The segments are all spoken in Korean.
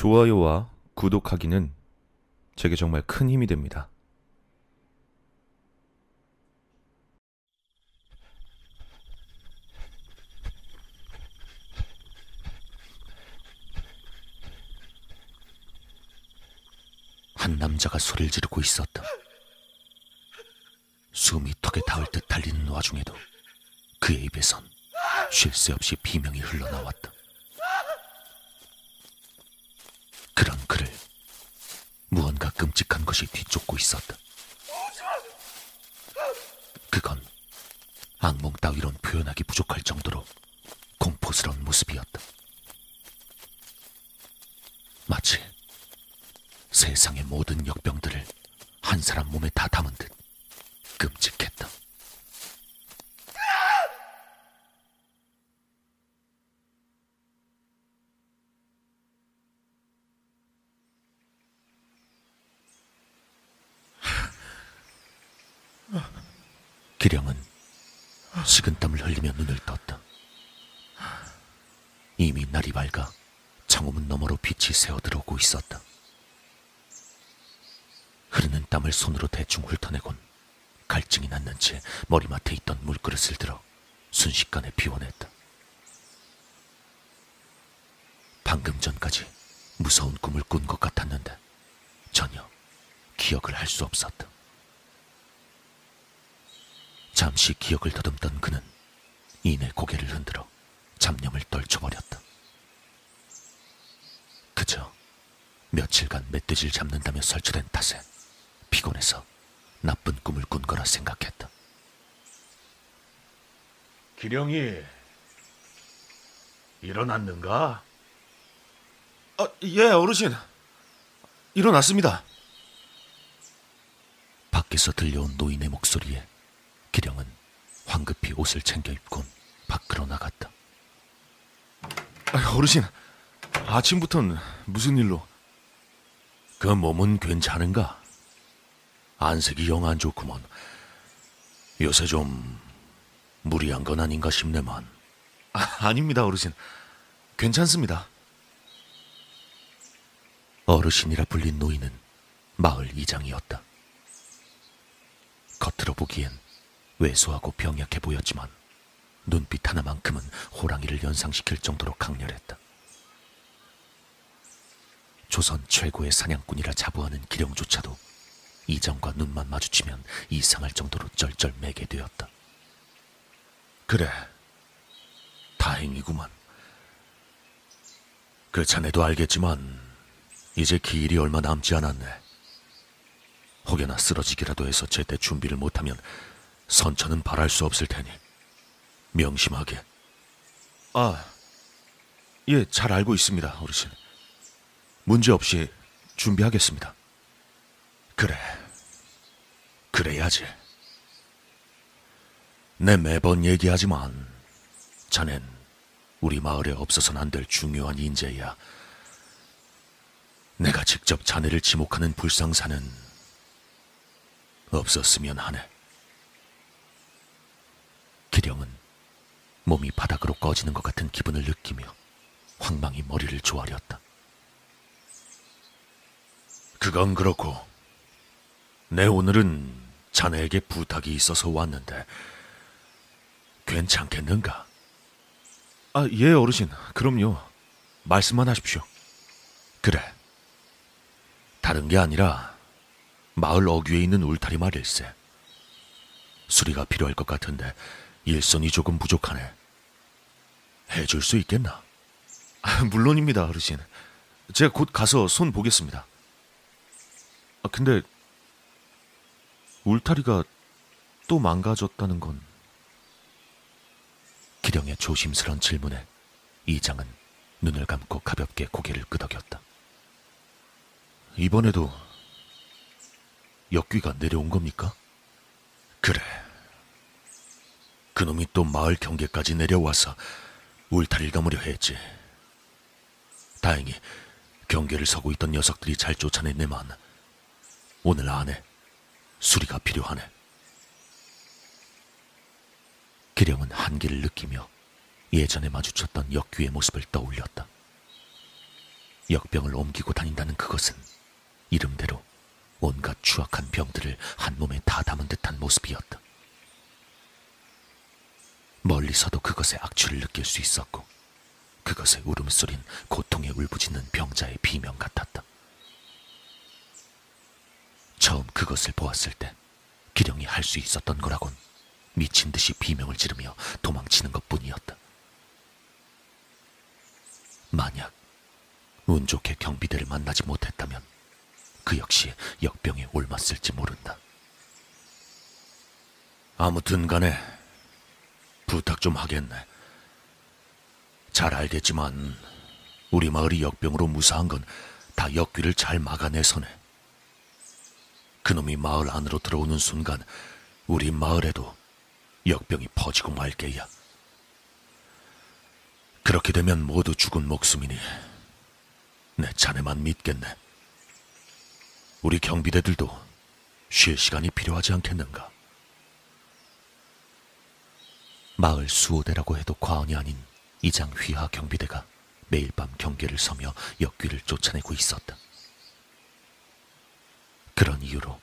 좋아요와 구독하기는 제게 정말 큰 힘이 됩니다. 한 남자가 소리를 지르고 있었다. 숨이 턱에 닿을 듯 달리는 와중에도 그의 입에선 쉴 새 없이 비명이 흘러나왔다. 그런 그를 무언가 끔찍한 것이 뒤쫓고 있었다. 그건 악몽 따위론 표현하기 부족할 정도로 공포스러운 모습이었다. 마치 세상의 모든 역병들을 한 사람 몸에 다 담은 듯 끔찍했다. 기령은 식은땀을 흘리며 눈을 떴다. 이미 날이 밝아 창호문 너머로 빛이 새어 들어오고 있었다. 흐르는 땀을 손으로 대충 훑어내곤 갈증이 났는 채 머리맡에 있던 물그릇을 들어 순식간에 비워냈다. 방금 전까지 무서운 꿈을 꾼 것 같았는데 전혀 기억을 할 수 없었다. 잠시 기억을 더듬던 그는 이내 고개를 흔들어 잡념을 떨쳐버렸다. 그저 며칠간 멧돼지를 잡는다며 설치된 탓에 피곤해서 나쁜 꿈을 꾼 거라 생각했다. 기령이 일어났는가? 아, 예, 어르신. 일어났습니다. 밖에서 들려온 노인의 목소리에 기령은 황급히 옷을 챙겨 입곤 밖으로 나갔다. 아, 어르신, 아침부터는 무슨 일로? 그 몸은 괜찮은가? 안색이 영 안 좋구먼. 요새 좀 무리한 건 아닌가 싶네만. 아, 아닙니다, 어르신. 괜찮습니다. 어르신이라 불린 노인은 마을 이장이었다. 겉으로 보기엔 왜소하고 병약해 보였지만 눈빛 하나만큼은 호랑이를 연상시킬 정도로 강렬했다. 조선 최고의 사냥꾼이라 자부하는 기령조차도 이장과 눈만 마주치면 이상할 정도로 쩔쩔매게 되었다. 그래. 다행이구만. 그 자네도 알겠지만 이제 기일이 얼마 남지 않았네. 혹여나 쓰러지기라도 해서 제때 준비를 못하면 선처는 바랄 수 없을 테니 명심하게. 아, 예, 잘 알고 있습니다, 어르신. 문제 없이 준비하겠습니다. 그래. 그래야지. 내 매번 얘기하지만 자넨 우리 마을에 없어서는 안될 중요한 인재야. 내가 직접 자네를 지목하는 불상사는 없었으면 하네. 기령은 몸이 바닥으로 꺼지는 것 같은 기분을 느끼며 황망히 머리를 조아렸다. 그건 그렇고 내 오늘은 자네에게 부탁이 있어서 왔는데 괜찮겠는가? 아, 예, 어르신. 그럼요. 말씀만 하십시오. 그래. 다른 게 아니라 마을 어귀에 있는 울타리 말일세. 수리가 필요할 것 같은데 일손이 조금 부족하네. 해줄 수 있겠나? 아, 물론입니다, 어르신. 제가 곧 가서 손 보겠습니다. 아, 근데 울타리가 또 망가졌다는 건 기령의 조심스런 질문에 이장은 눈을 감고 가볍게 고개를 끄덕였다. 이번에도 역귀가 내려온 겁니까? 그래. 그놈이 또 마을 경계까지 내려와서 울타리를 넘으려 했지. 다행히 경계를 서고 있던 녀석들이 잘 쫓아냈네만 오늘 안에 수리가 필요하네. 기령은 한기를 느끼며 예전에 마주쳤던 역귀의 모습을 떠올렸다. 역병을 옮기고 다닌다는 그것은 이름대로 온갖 추악한 병들을 한 몸에 다 담은 듯한 모습이었다. 멀리서도 그것의 악취를 느낄 수 있었고 그것의 울음소린 고통에 울부짖는 병자의 비명 같았다. 처음 그것을 보았을 때 기령이 할 수 있었던 거라곤 미친 듯이 비명을 지르며 도망치는 것뿐이었다. 만약 운 좋게 경비대를 만나지 못했다면 그 역시 역병에 옮았을지 모른다. 아무튼 간에 부탁 좀 하겠네. 잘 알겠지만 우리 마을이 역병으로 무사한 건 다 역귀를 잘 막아내서네. 그놈이 마을 안으로 들어오는 순간 우리 마을에도 역병이 퍼지고 말 게야. 그렇게 되면 모두 죽은 목숨이니 내 자네만 믿겠네. 우리 경비대들도 쉴 시간이 필요하지 않겠는가? 마을 수호대라고 해도 과언이 아닌 이장 휘하 경비대가 매일 밤 경계를 서며 역귀를 쫓아내고 있었다. 그런 이유로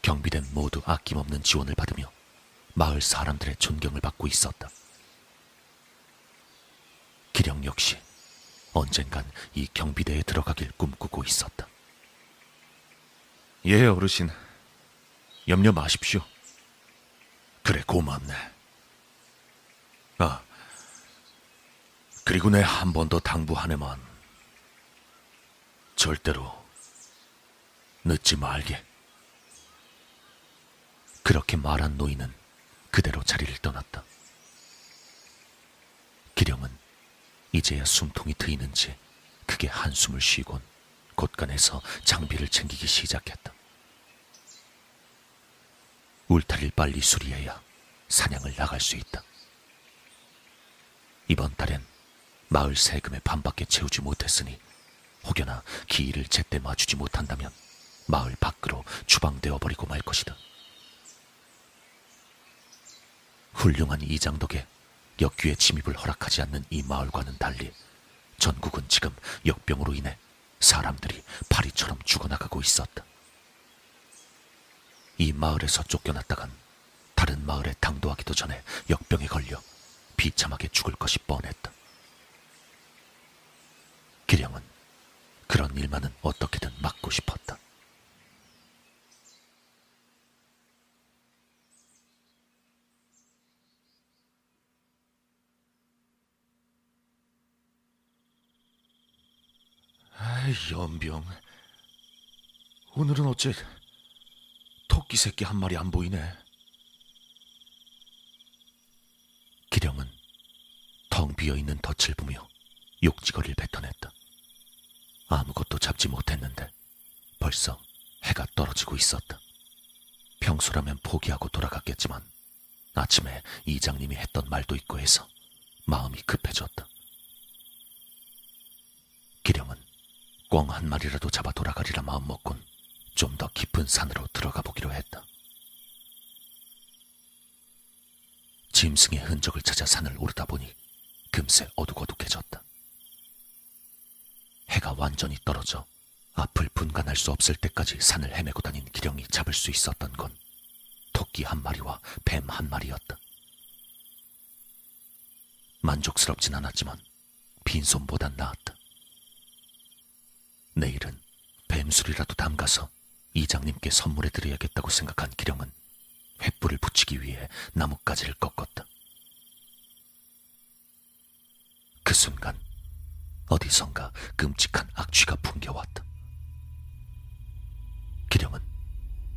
경비대는 모두 아낌없는 지원을 받으며 마을 사람들의 존경을 받고 있었다. 기령 역시 언젠간 이 경비대에 들어가길 꿈꾸고 있었다. 예, 어르신. 염려 마십시오. 그래 고맙네. 아, 그리고 내 한 번 더 당부하네만 절대로 늦지 말게. 그렇게 말한 노인은 그대로 자리를 떠났다. 기령은 이제야 숨통이 트이는지 크게 한숨을 쉬곤 곳간에서 장비를 챙기기 시작했다. 울타리를 빨리 수리해야 사냥을 나갈 수 있다. 이번 달엔 마을 세금의 반밖에 채우지 못했으니 혹여나 기일을 제때 맞추지 못한다면 마을 밖으로 추방되어 버리고 말 것이다. 훌륭한 이장덕에 역규의 침입을 허락하지 않는 이 마을과는 달리 전국은 지금 역병으로 인해 사람들이 파리처럼 죽어나가고 있었다. 이 마을에서 쫓겨났다간 다른 마을에 당도하기도 전에 역병에 걸려 비참하게 죽을 것이 뻔했다. 기령은 그런 일만은 어떻게든 막고 싶었다. 연병. 오늘은 어째 토끼 새끼 한 마리 안 보이네. 기령은 텅 비어 있는 덫을 보며 욕지거리를 뱉어냈다. 아무것도 잡지 못했는데 벌써 해가 떨어지고 있었다. 평소라면 포기하고 돌아갔겠지만 아침에 이장님이 했던 말도 있고 해서 마음이 급해졌다. 기령은 꿩 한 마리라도 잡아 돌아가리라 마음먹곤 좀 더 깊은 산으로 들어가 보기로 했다. 짐승의 흔적을 찾아 산을 오르다 보니 금세 어둑어둑해졌다. 해가 완전히 떨어져 앞을 분간할 수 없을 때까지 산을 헤매고 다닌 기령이 잡을 수 있었던 건 토끼 한 마리와 뱀 한 마리였다. 만족스럽진 않았지만 빈손보단 나았다. 내일은 뱀술이라도 담가서 이장님께 선물해 드려야겠다고 생각한 기령은 횃불을 붙이기 위해 나뭇가지를 꺾었다. 그 순간 어디선가 끔찍한 악취가 풍겨왔다. 기령은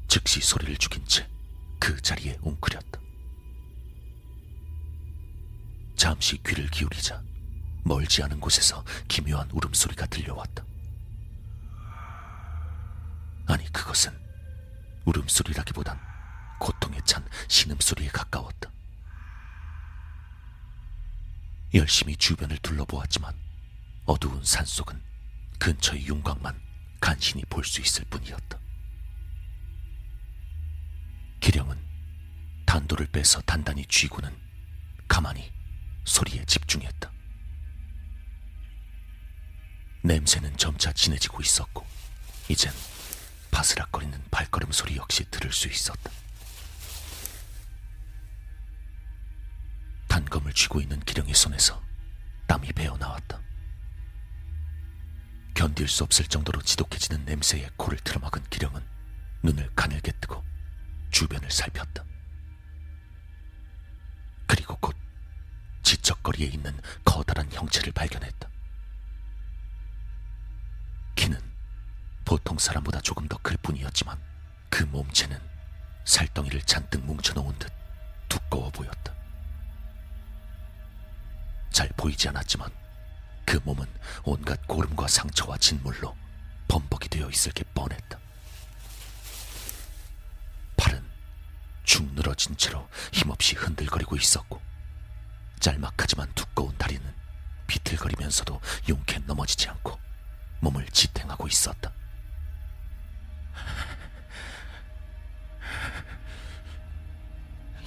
즉시 소리를 죽인 채 그 자리에 웅크렸다. 잠시 귀를 기울이자 멀지 않은 곳에서 기묘한 울음소리가 들려왔다. 아니 그것은 울음소리라기보단 고통에 찬 신음소리에 가까웠다. 열심히 주변을 둘러보았지만 어두운 산속은 근처의 윤곽만 간신히 볼 수 있을 뿐이었다. 기령은 단도를 빼서 단단히 쥐고는 가만히 소리에 집중했다. 냄새는 점차 진해지고 있었고 이젠 바스락거리는 발걸음 소리 역시 들을 수 있었다. 단검을 쥐고 있는 기령의 손에서 땀이 배어 나왔다. 견딜 수 없을 정도로 지독해지는 냄새에 코를 틀어막은 기령은 눈을 가늘게 뜨고 주변을 살폈다. 그리고 곧 지적거리에 있는 커다란 형체를 발견했다. 키는 보통 사람보다 조금 더 클 뿐이었지만 그 몸체는 살덩이를 잔뜩 뭉쳐놓은 듯 두꺼워 보였다. 잘 보이지 않았지만 그 몸은 온갖 고름과 상처와 진물로 범벅이 되어 있을 게 뻔했다. 팔은 축 늘어진 채로 힘없이 흔들거리고 있었고 짤막하지만 두꺼운 다리는 비틀거리면서도 용케 넘어지지 않고 몸을 지탱하고 있었다.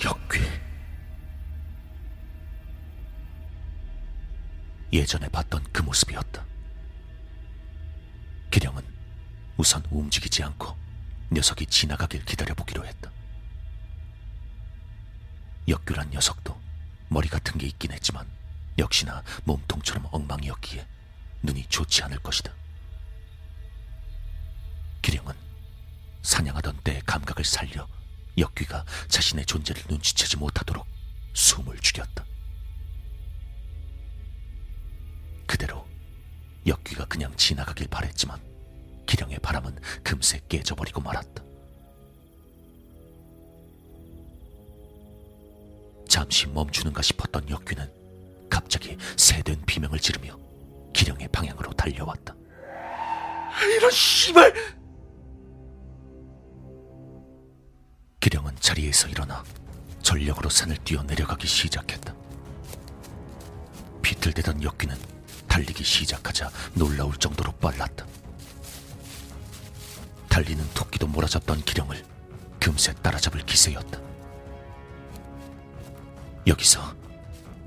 역귀. 예전에 봤던 그 모습이었다. 기령은 우선 움직이지 않고 녀석이 지나가길 기다려보기로 했다. 역규란 녀석도 머리 같은 게 있긴 했지만 역시나 몸통처럼 엉망이었기에 눈이 좋지 않을 것이다. 기령은 사냥하던 때의 감각을 살려 역귀가 자신의 존재를 눈치채지 못하도록 숨을 죽였다. 그대로 역귀가 그냥 지나가길 바랬지만 기령의 바람은 금세 깨져버리고 말았다. 잠시 멈추는가 싶었던 역귀는 갑자기 새된 비명을 지르며 기령의 방향으로 달려왔다. 이런 씨발! 기령은 자리에서 일어나 전력으로 산을 뛰어 내려가기 시작했다. 비틀대던 역귀는 달리기 시작하자 놀라울 정도로 빨랐다. 달리는 토끼도 몰아잡던 기령을 금세 따라잡을 기세였다. 여기서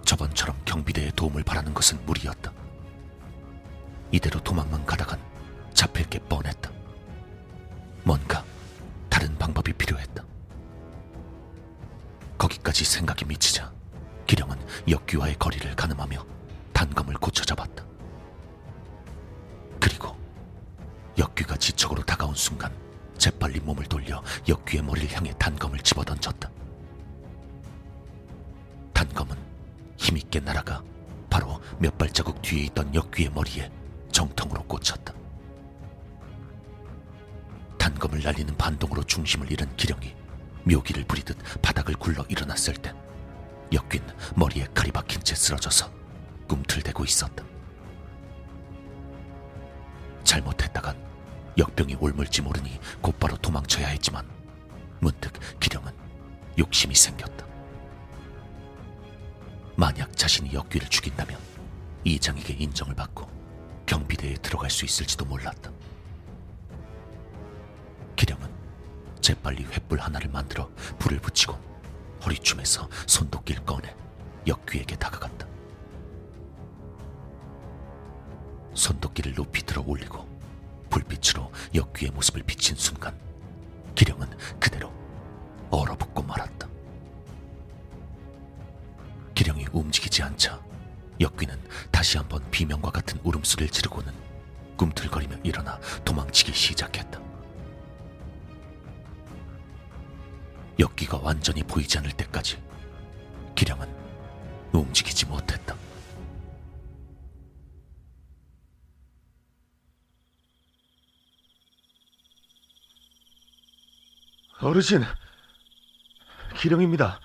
저번처럼 경비대의 도움을 바라는 것은 무리였다. 이대로 도망만 가다간 잡힐 게 뻔했다. 뭔가 다른 방법이 필요했다. 거기까지 생각이 미치자 기령은 역귀와의 거리를 가늠하며 단검을 고쳐 잡았다. 그리고 역귀가 지척으로 다가온 순간 재빨리 몸을 돌려 역귀의 머리를 향해 단검을 집어던졌다. 단검은 힘있게 날아가 바로 몇 발자국 뒤에 있던 역귀의 머리에 정통으로 꽂혔다. 단검을 날리는 반동으로 중심을 잃은 기령이 묘기를 부리듯 바닥을 굴러 일어났을 때 역귀는 머리에 칼이 박힌 채 쓰러져서 꿈틀대고 있었다. 잘못했다간 역병이 옮을지 모르니 곧바로 도망쳐야 했지만 문득 기령은 욕심이 생겼다. 만약 자신이 역귀를 죽인다면 이장에게 인정을 받고 경비대에 들어갈 수 있을지도 몰랐다. 기령은 재빨리 횃불 하나를 만들어 불을 붙이고 허리춤에서 손도끼를 꺼내 역귀에게 다가갔다. 손도끼를 높이 들어 올리고 불빛으로 역귀의 모습을 비친 순간 기령은 그대로 얼어붙고 말았다. 기령이 움직이지 않자 역귀는 다시 한번 비명과 같은 울음소리를 지르고는 꿈틀거리며 일어나 도망치기 시작했다. 역기가 완전히 보이지 않을 때까지 기령은 움직이지 못했다. 어르신, 기령입니다.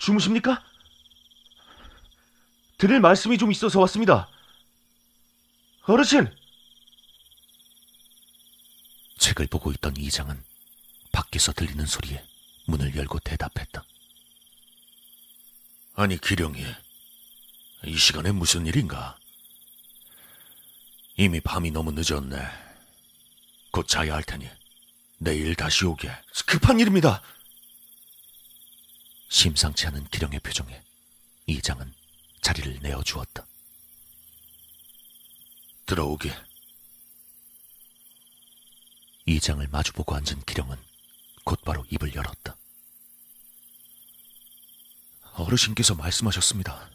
주무십니까? 드릴 말씀이 좀 있어서 왔습니다. 어르신! 책을 보고 있던 이장은 밖에서 들리는 소리에 문을 열고 대답했다. 아니 기령이 이 시간에 무슨 일인가? 이미 밤이 너무 늦었네. 곧 자야 할 테니 내일 다시 오게. 급한 일입니다. 심상치 않은 기령의 표정에 이장은 자리를 내어주었다. 들어오게. 이장을 마주보고 앉은 기령은 곧바로 입을 열었다. 어르신께서 말씀하셨습니다.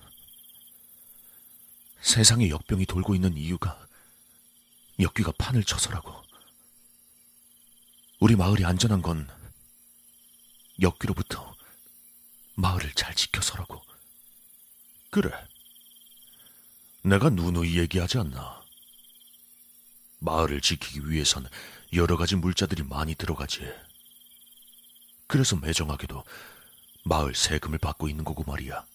세상에 역병이 돌고 있는 이유가 역귀가 판을 쳐서라고. 우리 마을이 안전한 건 역귀로부터 마을을 잘 지켜서라고. 그래. 내가 누누이 얘기하지 않나. 마을을 지키기 위해선 여러 가지 물자들이 많이 들어가지. 그래서 매정하게도 마을 세금을 받고 있는 거고 말이야.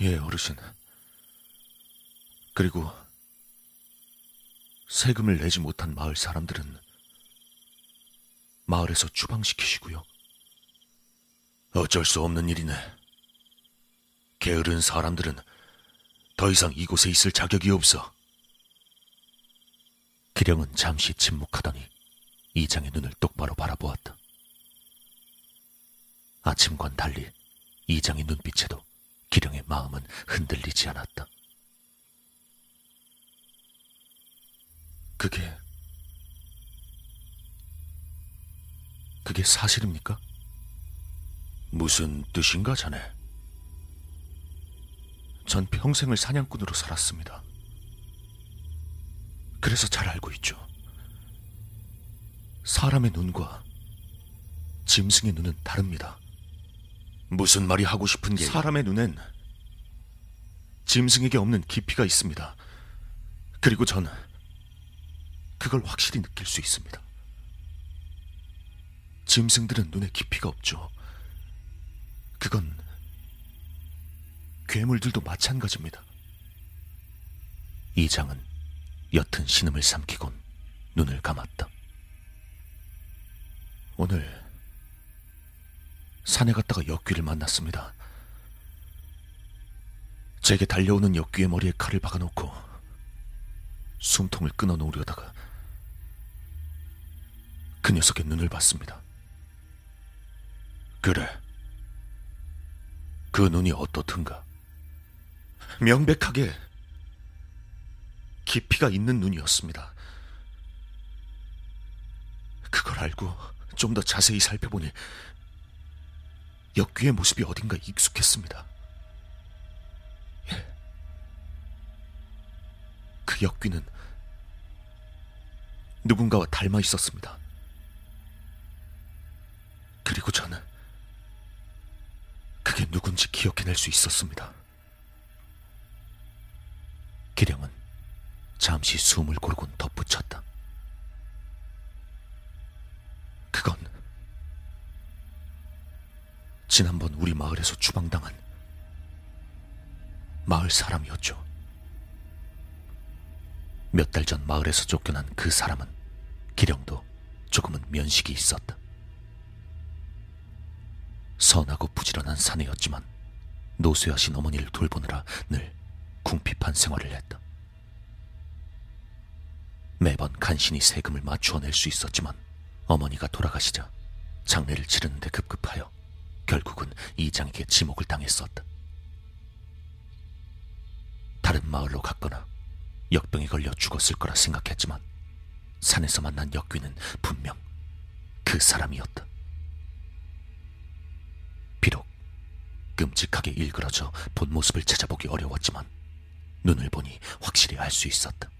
예, 어르신. 그리고 세금을 내지 못한 마을 사람들은 마을에서 추방시키시고요. 어쩔 수 없는 일이네. 게으른 사람들은 더 이상 이곳에 있을 자격이 없어. 기령은 잠시 침묵하더니 이장의 눈을 똑바로 바라보았다. 아침과는 달리 이장의 눈빛에도 기령의 마음은 흔들리지 않았다. 그게 그게 사실입니까? 무슨 뜻인가, 자네? 전 평생을 사냥꾼으로 살았습니다. 그래서 잘 알고 있죠. 사람의 눈과 짐승의 눈은 다릅니다. 무슨 말이 하고 싶은 게 사람의 눈엔 짐승에게 없는 깊이가 있습니다. 그리고 전 그걸 확실히 느낄 수 있습니다. 짐승들은 눈에 깊이가 없죠. 그건 괴물들도 마찬가지입니다. 이장은 옅은 신음을 삼키곤 눈을 감았다. 오늘 산에 갔다가 역귀를 만났습니다. 제게 달려오는 역귀의 머리에 칼을 박아놓고 숨통을 끊어놓으려다가 그 녀석의 눈을 봤습니다. 그래. 그 눈이 어떻든가? 명백하게 깊이가 있는 눈이었습니다. 그걸 알고 좀 더 자세히 살펴보니 역귀의 모습이 어딘가 익숙했습니다. 예. 그 역귀는 누군가와 닮아 있었습니다. 그리고 저는 그게 누군지 기억해낼 수 있었습니다. 기령은 잠시 숨을 고르곤 덧붙였다. 그건 지난번 우리 마을에서 추방당한 마을 사람이었죠. 몇 달 전 마을에서 쫓겨난 그 사람은 기령도 조금은 면식이 있었다. 선하고 부지런한 사내였지만 노쇠하신 어머니를 돌보느라 늘 궁핍한 생활을 했다. 매번 간신히 세금을 맞추어 낼 수 있었지만 어머니가 돌아가시자 장례를 치르는데 급급하여 결국은 이장에게 지목을 당했었다. 다른 마을로 갔거나 역병에 걸려 죽었을 거라 생각했지만 산에서 만난 역귀는 분명 그 사람이었다. 끔찍하게 일그러져 본 모습을 찾아보기 어려웠지만 눈을 보니 확실히 알 수 있었다.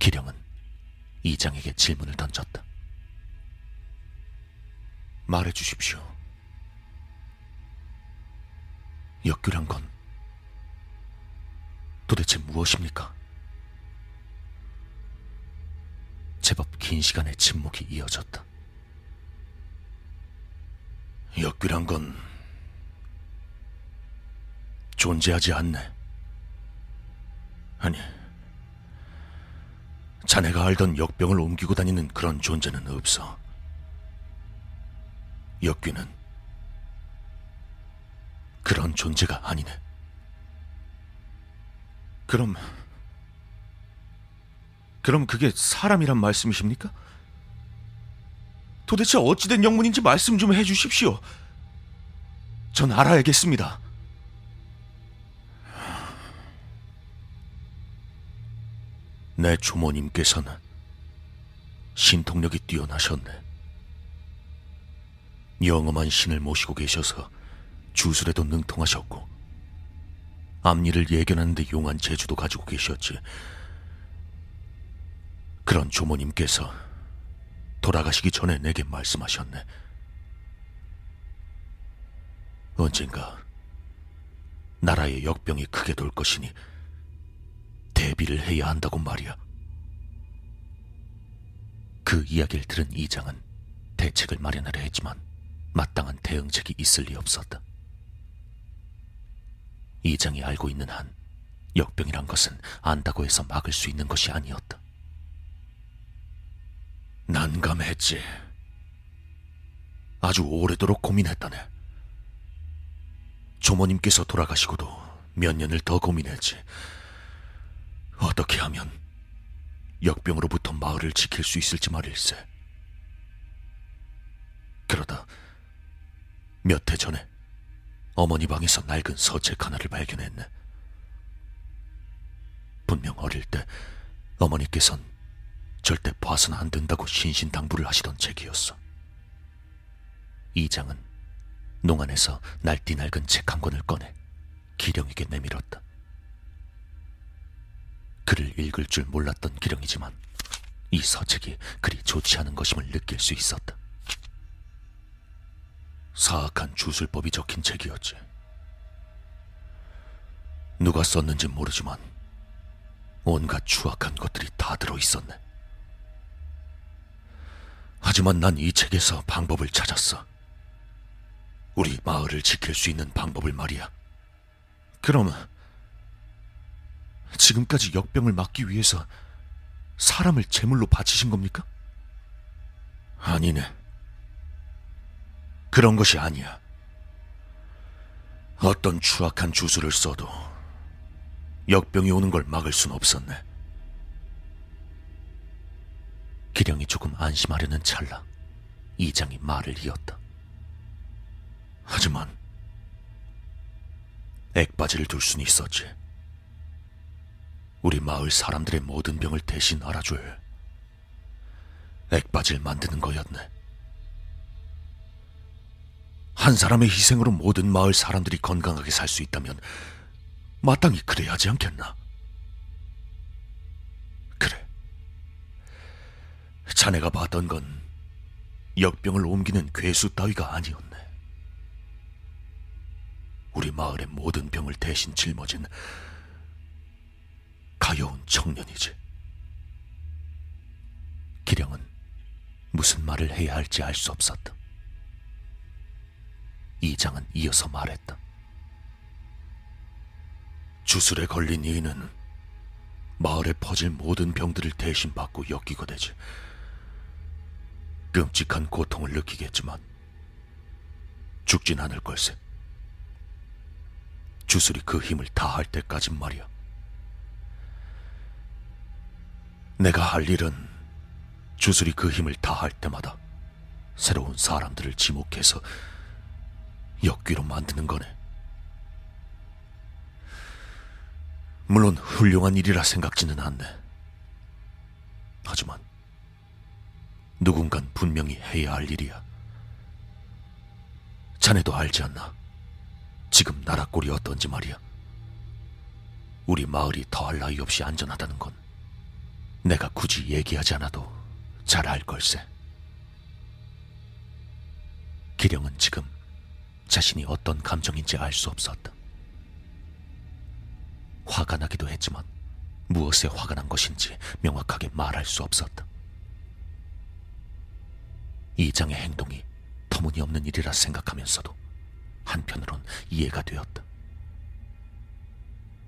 기령은 이장에게 질문을 던졌다. 말해 주십시오. 역규란 건 도대체 무엇입니까? 제법 긴 시간의 침묵이 이어졌다. 역귀란 건 존재하지 않네. 아니, 자네가 알던 역병을 옮기고 다니는 그런 존재는 없어. 역귀는 그런 존재가 아니네. 그럼 그럼 그게 사람이란 말씀이십니까? 도대체 어찌된 영문인지 말씀 좀 해주십시오. 전 알아야겠습니다. 내 조모님께서는 신통력이 뛰어나셨네. 영험한 신을 모시고 계셔서 주술에도 능통하셨고 앞일을 예견하는데 용한 재주도 가지고 계셨지. 그런 조모님께서 돌아가시기 전에 내게 말씀하셨네. 언젠가 나라의 역병이 크게 돌 것이니 대비를 해야 한다고 말이야. 그 이야기를 들은 이장은 대책을 마련하려 했지만 마땅한 대응책이 있을 리 없었다. 이장이 알고 있는 한 역병이란 것은 안다고 해서 막을 수 있는 것이 아니었다. 난감했지. 아주 오래도록 고민했다네. 조모님께서 돌아가시고도 몇 년을 더 고민했지. 어떻게 하면 역병으로부터 마을을 지킬 수 있을지 말일세. 그러다 몇 해 전에 어머니 방에서 낡은 서책 하나를 발견했네. 분명 어릴 때 어머니께선 절대 봐서는 안 된다고 신신당부를 하시던 책이었어. 이 장은 농안에서 날띠 낡은 책 한 권을 꺼내 기령에게 내밀었다. 글을 읽을 줄 몰랐던 기령이지만 이 서책이 그리 좋지 않은 것임을 느낄 수 있었다. 사악한 주술법이 적힌 책이었지. 누가 썼는지 모르지만 온갖 추악한 것들이 다 들어 있었네. 하지만 난 이 책에서 방법을 찾았어. 우리 마을을 지킬 수 있는 방법을 말이야. 그럼 지금까지 역병을 막기 위해서 사람을 제물로 바치신 겁니까? 아니네. 그런 것이 아니야. 어떤 추악한 주술을 써도 역병이 오는 걸 막을 순 없었네. 기령이 조금 안심하려는 찰나 이장이 말을 이었다. 하지만 액바지를 둘 수는 있었지. 우리 마을 사람들의 모든 병을 대신 알아줄 액바지를 만드는 거였네. 한 사람의 희생으로 모든 마을 사람들이 건강하게 살 수 있다면 마땅히 그래야 하지 않겠나? 자네가 봤던 건 역병을 옮기는 괴수 따위가 아니었네. 우리 마을의 모든 병을 대신 짊어진 가여운 청년이지. 기령은 무슨 말을 해야 할지 알 수 없었다. 이장은 이어서 말했다. 주술에 걸린 이는 마을에 퍼질 모든 병들을 대신 받고 엮이고 되지. 끔찍한 고통을 느끼겠지만 죽진 않을 걸세. 주술이 그 힘을 다할 때까진 말이야. 내가 할 일은 주술이 그 힘을 다할 때마다 새로운 사람들을 지목해서 역귀로 만드는 거네. 물론 훌륭한 일이라 생각지는 않네. 하지만 누군간 분명히 해야 할 일이야. 자네도 알지 않나? 지금 나라 꼴이 어떤지 말이야. 우리 마을이 더할 나위 없이 안전하다는 건 내가 굳이 얘기하지 않아도 잘 알 걸세. 기령은 지금 자신이 어떤 감정인지 알 수 없었다. 화가 나기도 했지만 무엇에 화가 난 것인지 명확하게 말할 수 없었다. 이장의 행동이 터무니없는 일이라 생각하면서도 한편으론 이해가 되었다.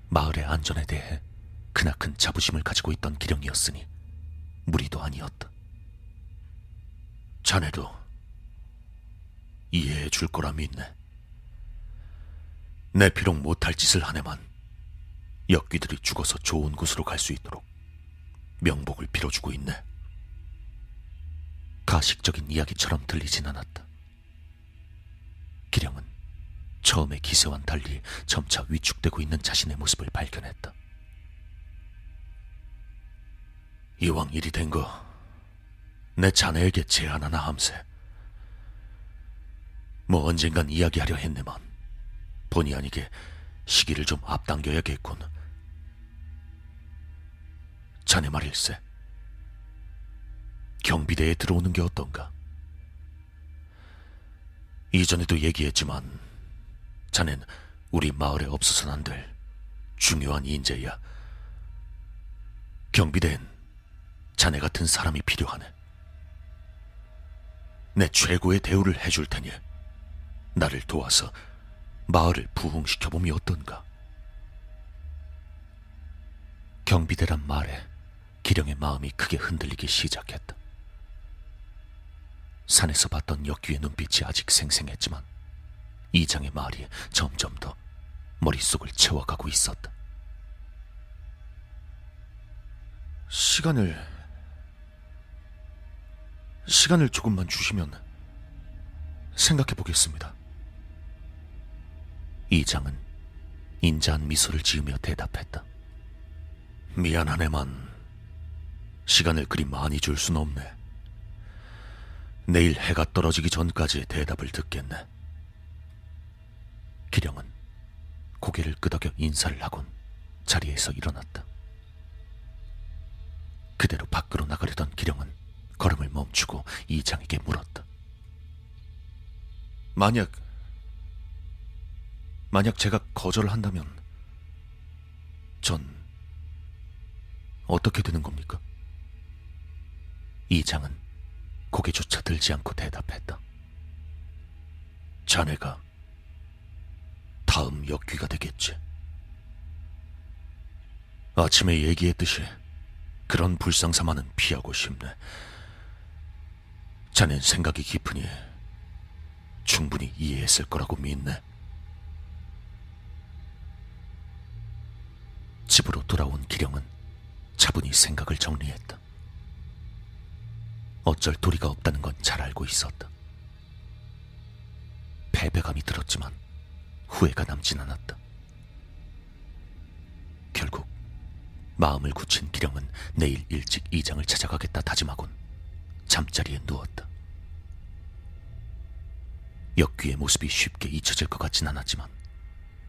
마을의 안전에 대해 크나큰 자부심을 가지고 있던 기령이었으니 무리도 아니었다. 자네도 이해해 줄 거라 믿네. 내 비록 못할 짓을 하네만 역귀들이 죽어서 좋은 곳으로 갈 수 있도록 명복을 빌어주고 있네. 가식적인 이야기처럼 들리진 않았다. 기령은 처음의 기세와는 달리 점차 위축되고 있는 자신의 모습을 발견했다. 이왕 일이 된 거 내 자네에게 제안 하나 함세. 뭐 언젠간 이야기하려 했네만 본의 아니게 시기를 좀 앞당겨야겠군. 자네 말일세. 경비대에 들어오는 게 어떤가? 이전에도 얘기했지만 자넨 우리 마을에 없어서는 안 될 중요한 인재야. 경비대엔 자네 같은 사람이 필요하네. 내 최고의 대우를 해줄 테니 나를 도와서 마을을 부흥시켜보면 어떤가? 경비대란 말에 기령의 마음이 크게 흔들리기 시작했다. 산에서 봤던 역규의 눈빛이 아직 생생했지만 이장의 말이 점점 더 머릿속을 채워가고 있었다. 시간을 시간을 조금만 주시면 생각해 보겠습니다. 이장은 인자한 미소를 지으며 대답했다. 미안하네만 시간을 그리 많이 줄 순 없네. 내일 해가 떨어지기 전까지 대답을 듣겠네. 기령은 고개를 끄덕여 인사를 하곤 자리에서 일어났다. 그대로 밖으로 나가려던 기령은 걸음을 멈추고 이장에게 물었다. 만약 만약 제가 거절을 한다면 전 어떻게 되는 겁니까? 이장은 고개조차 들지 않고 대답했다. 자네가 다음 역귀가 되겠지. 아침에 얘기했듯이 그런 불상사만은 피하고 싶네. 자넨 생각이 깊으니 충분히 이해했을 거라고 믿네. 집으로 돌아온 기령은 차분히 생각을 정리했다. 어쩔 도리가 없다는 건 잘 알고 있었다. 패배감이 들었지만 후회가 남진 않았다. 결국 마음을 굳힌 기령은 내일 일찍 이장을 찾아가겠다 다짐하곤 잠자리에 누웠다. 역귀의 모습이 쉽게 잊혀질 것 같진 않았지만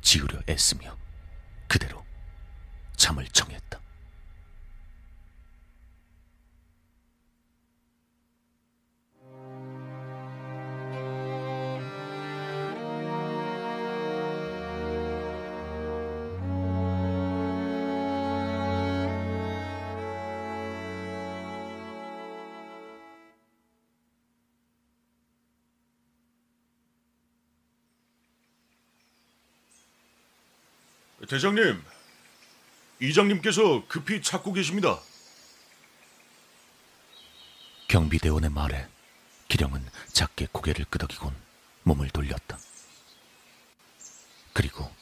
지우려 애쓰며 그대로 잠을 청했다. 대장님, 이장님께서 급히 찾고 계십니다. 경비대원의 말에 기령은 작게 고개를 끄덕이곤 몸을 돌렸다. 그리고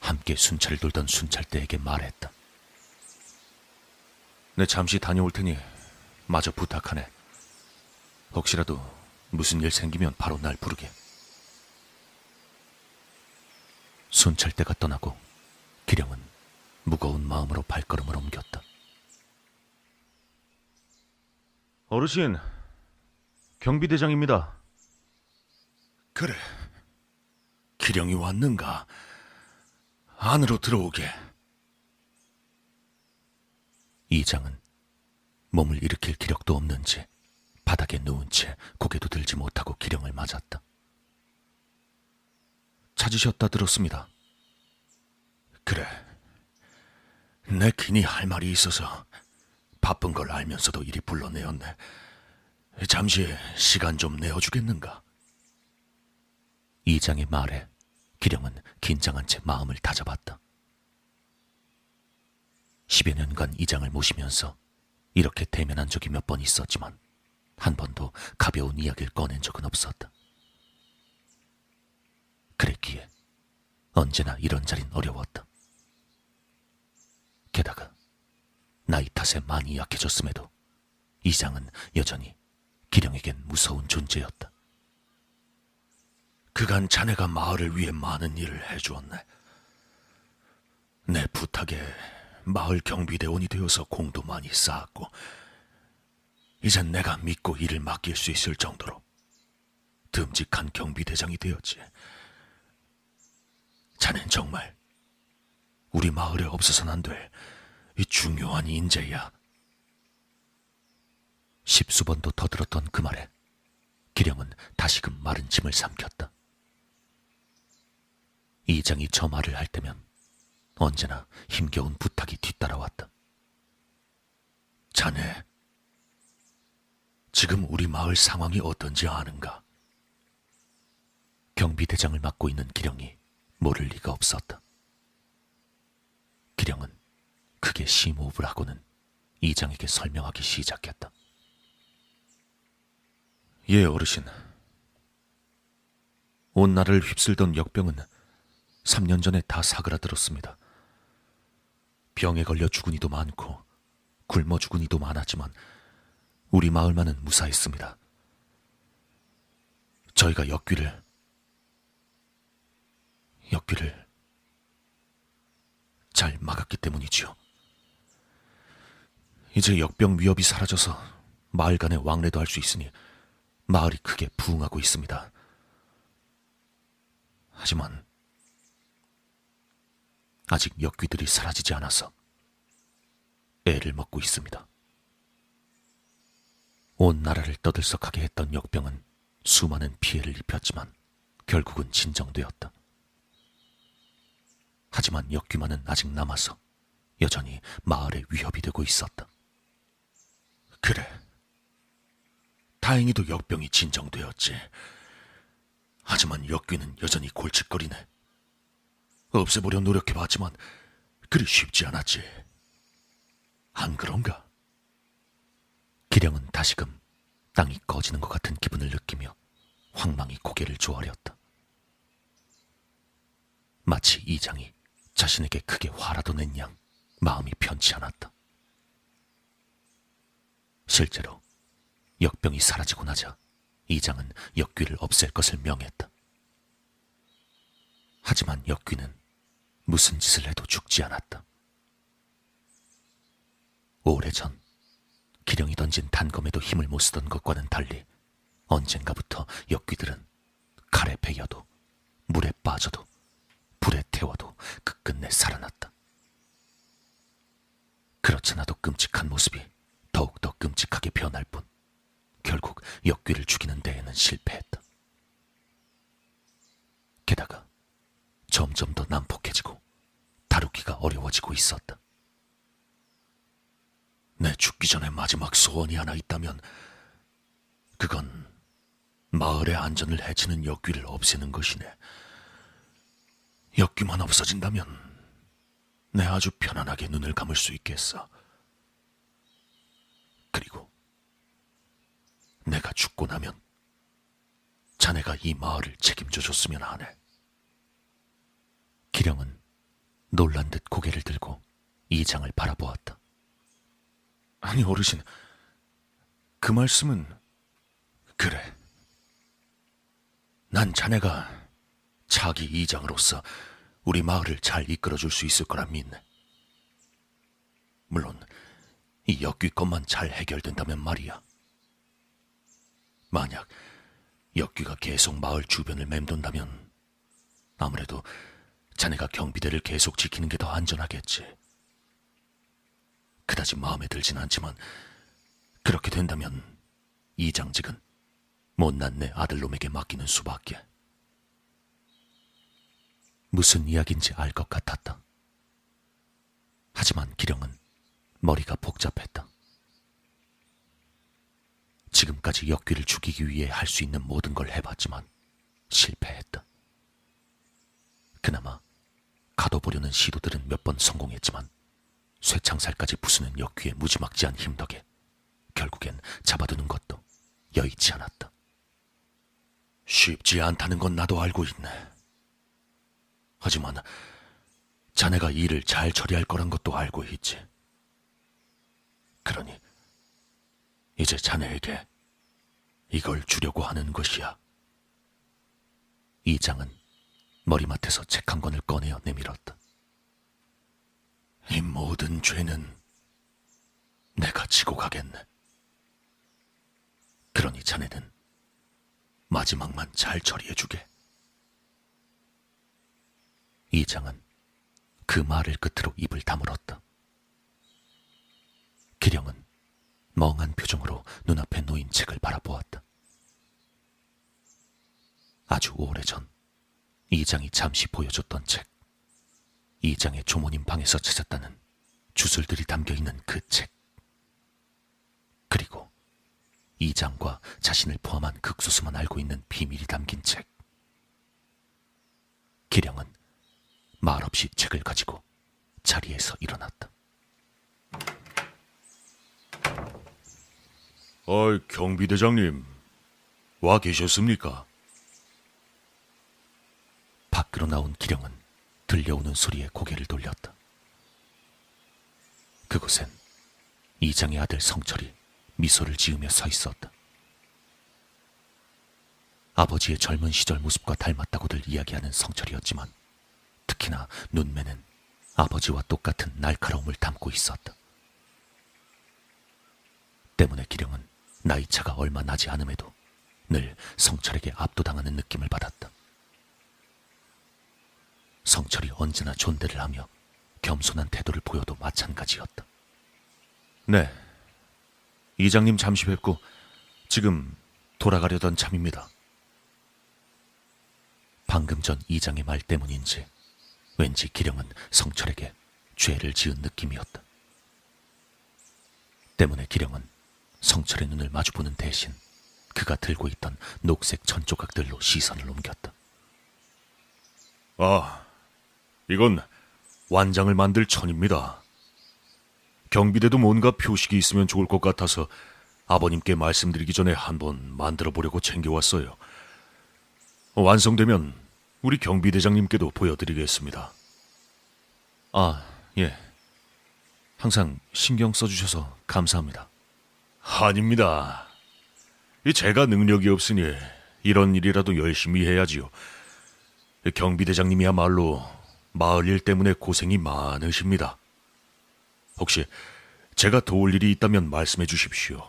함께 순찰을 돌던 순찰대에게 말했다. 네, 잠시 다녀올 테니 마저 부탁하네. 혹시라도 무슨 일 생기면 바로 날 부르게. 순찰대가 떠나고 기령은 무거운 마음으로 발걸음을 옮겼다. 어르신, 경비대장입니다. 그래. 기령이 왔는가? 안으로 들어오게. 이장은 몸을 일으킬 기력도 없는지 바닥에 누운 채 고개도 들지 못하고 기령을 맞았다. 찾으셨다 들었습니다. 그래. 내 괜히 할 말이 있어서 바쁜 걸 알면서도 이리 불러내었네. 잠시 시간 좀 내어주겠는가? 이장의 말에 기령은 긴장한 채 마음을 다잡았다. 10여 년간 이장을 모시면서 이렇게 대면한 적이 몇 번 있었지만 한 번도 가벼운 이야기를 꺼낸 적은 없었다. 그랬기에 언제나 이런 자린 어려웠다. 게다가 나이 탓에 많이 약해졌음에도 이장은 여전히 기령에겐 무서운 존재였다. 그간 자네가 마을을 위해 많은 일을 해주었네. 내 부탁에 마을 경비대원이 되어서 공도 많이 쌓았고 이젠 내가 믿고 일을 맡길 수 있을 정도로 듬직한 경비대장이 되었지. 자넨 정말 우리 마을에 없어서는 안 될 이 중요한 인재야. 십수 번도 더 들었던 그 말에 기령은 다시금 마른 짐을 삼켰다. 이장이 저 말을 할 때면 언제나 힘겨운 부탁이 뒤따라왔다. 자네, 지금 우리 마을 상황이 어떤지 아는가? 경비대장을 맡고 있는 기령이 모를 리가 없었다. 기령은 크게 심호흡을 하고는 이장에게 설명하기 시작했다. 예, 어르신. 온 나라를 휩쓸던 역병은 3년 전에 다 사그라들었습니다. 병에 걸려 죽은 이도 많고 굶어 죽은 이도 많았지만 우리 마을만은 무사했습니다. 저희가 역귀를 역귀를 잘 막았기 때문이지요. 이제 역병 위협이 사라져서 마을 간의 왕래도 할 수 있으니 마을이 크게 부흥하고 있습니다. 하지만 아직 역귀들이 사라지지 않아서 애를 먹고 있습니다. 온 나라를 떠들썩하게 했던 역병은 수많은 피해를 입혔지만 결국은 진정되었다. 하지만 역귀만은 아직 남아서 여전히 마을에 위협이 되고 있었다. 그래. 다행히도 역병이 진정되었지. 하지만 역귀는 여전히 골칫거리네. 없애보려 노력해봤지만 그리 쉽지 않았지. 안 그런가? 기령은 다시금 땅이 꺼지는 것 같은 기분을 느끼며 황망히 고개를 조아렸다. 마치 이장이 자신에게 크게 화라도 낸 양 마음이 편치 않았다. 실제로 역병이 사라지고 나자 이장은 역귀를 없앨 것을 명했다. 하지만 역귀는 무슨 짓을 해도 죽지 않았다. 오래전 기령이 던진 단검에도 힘을 못 쓰던 것과는 달리 언젠가부터 역귀들은 칼에 베여도 물에 빠져도 불에 태워도 끝끝내 살아났다. 그렇잖아도 끔찍한 모습이 더욱더 끔찍하게 변할 뿐 결국 역귀를 죽이는 데에는 실패했다. 게다가 점점 더 난폭해지고 다루기가 어려워지고 있었다. 내 죽기 전에 마지막 소원이 하나 있다면 그건 마을의 안전을 해치는 역귀를 없애는 것이네. 역귀만 없어진다면 내 아주 편안하게 눈을 감을 수 있겠어. 그리고 내가 죽고 나면 자네가 이 마을을 책임져 줬으면 하네. 기령은 놀란 듯 고개를 들고 이장을 바라보았다. 아니, 어르신. 그 말씀은 그래. 난 자네가 차기 이장으로서 우리 마을을 잘 이끌어줄 수 있을 거라 믿네. 물론 이 역귀건만 잘 해결된다면 말이야. 만약 역귀가 계속 마을 주변을 맴돈다면 아무래도 자네가 경비대를 계속 지키는 게 더 안전하겠지. 그다지 마음에 들진 않지만 그렇게 된다면 이장직은 못난 내 아들놈에게 맡기는 수밖에. 무슨 이야기인지 알 것 같았다. 하지만 기령은 머리가 복잡했다. 지금까지 역귀를 죽이기 위해 할 수 있는 모든 걸 해봤지만 실패했다. 그나마 가둬보려는 시도들은 몇 번 성공했지만 쇠창살까지 부수는 역귀의 무지막지한 힘 덕에 결국엔 잡아두는 것도 여의치 않았다. 쉽지 않다는 건 나도 알고 있네. 하지만 자네가 일을 잘 처리할 거란 것도 알고 있지. 그러니 이제 자네에게 이걸 주려고 하는 것이야. 이장은 머리맡에서 책 한 권을 꺼내어 내밀었다. 이 모든 죄는 내가 지고 가겠네. 그러니 자네는 마지막만 잘 처리해주게. 이장은 그 말을 끝으로 입을 다물었다. 기령은 멍한 표정으로 눈앞에 놓인 책을 바라보았다. 아주 오래전 이장이 잠시 보여줬던 책. 이장의 조모님 방에서 찾았다는 주술들이 담겨 있는 그 책. 그리고 이장과 자신을 포함한 극소수만 알고 있는 비밀이 담긴 책. 기령은 말없이 책을 가지고 자리에서 일어났다. 어이, 경비대장님, 와 계셨습니까? 밖으로 나온 기령은 들려오는 소리에 고개를 돌렸다. 그곳엔 이장의 아들 성철이 미소를 지으며 서 있었다. 아버지의 젊은 시절 모습과 닮았다고들 이야기하는 성철이었지만 특히나 눈매는 아버지와 똑같은 날카로움을 담고 있었다. 때문에 기령은 나이차가 얼마 나지 않음에도 늘 성철에게 압도당하는 느낌을 받았다. 성철이 언제나 존대를 하며 겸손한 태도를 보여도 마찬가지였다. 네. 이장님 잠시 뵙고 지금 돌아가려던 참입니다. 방금 전 이장의 말 때문인지 왠지 기령은 성철에게 죄를 지은 느낌이었다. 때문에 기령은 성철의 눈을 마주보는 대신 그가 들고 있던 녹색 천조각들로 시선을 옮겼다. 아, 이건 완장을 만들 천입니다. 경비대도 뭔가 표식이 있으면 좋을 것 같아서 아버님께 말씀드리기 전에 한번 만들어 보려고 챙겨왔어요. 완성되면 우리 경비대장님께도 보여드리겠습니다. 아, 예. 항상 신경 써주셔서 감사합니다. 아닙니다. 이 제가 능력이 없으니 이런 일이라도 열심히 해야지요. 경비대장님이야말로 마을 일 때문에 고생이 많으십니다. 혹시 제가 도울 일이 있다면 말씀해 주십시오.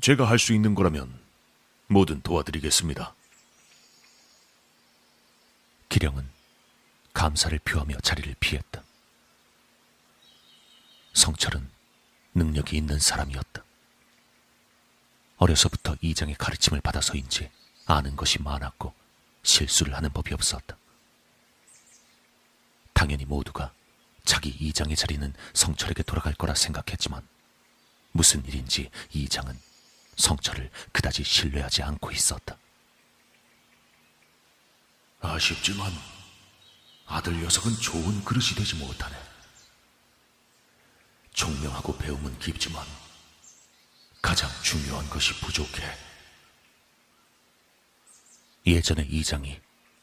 제가 할 수 있는 거라면 뭐든 도와드리겠습니다. 기령은 감사를 표하며 자리를 피했다. 성철은 능력이 있는 사람이었다. 어려서부터 이장의 가르침을 받아서인지 아는 것이 많았고 실수를 하는 법이 없었다. 당연히 모두가 자기 이장의 자리는 성철에게 돌아갈 거라 생각했지만 무슨 일인지 이장은 성철을 그다지 신뢰하지 않고 있었다. 아쉽지만 아들 녀석은 좋은 그릇이 되지 못하네. 총명하고 배움은 깊지만 가장 중요한 것이 부족해. 예전에 이장이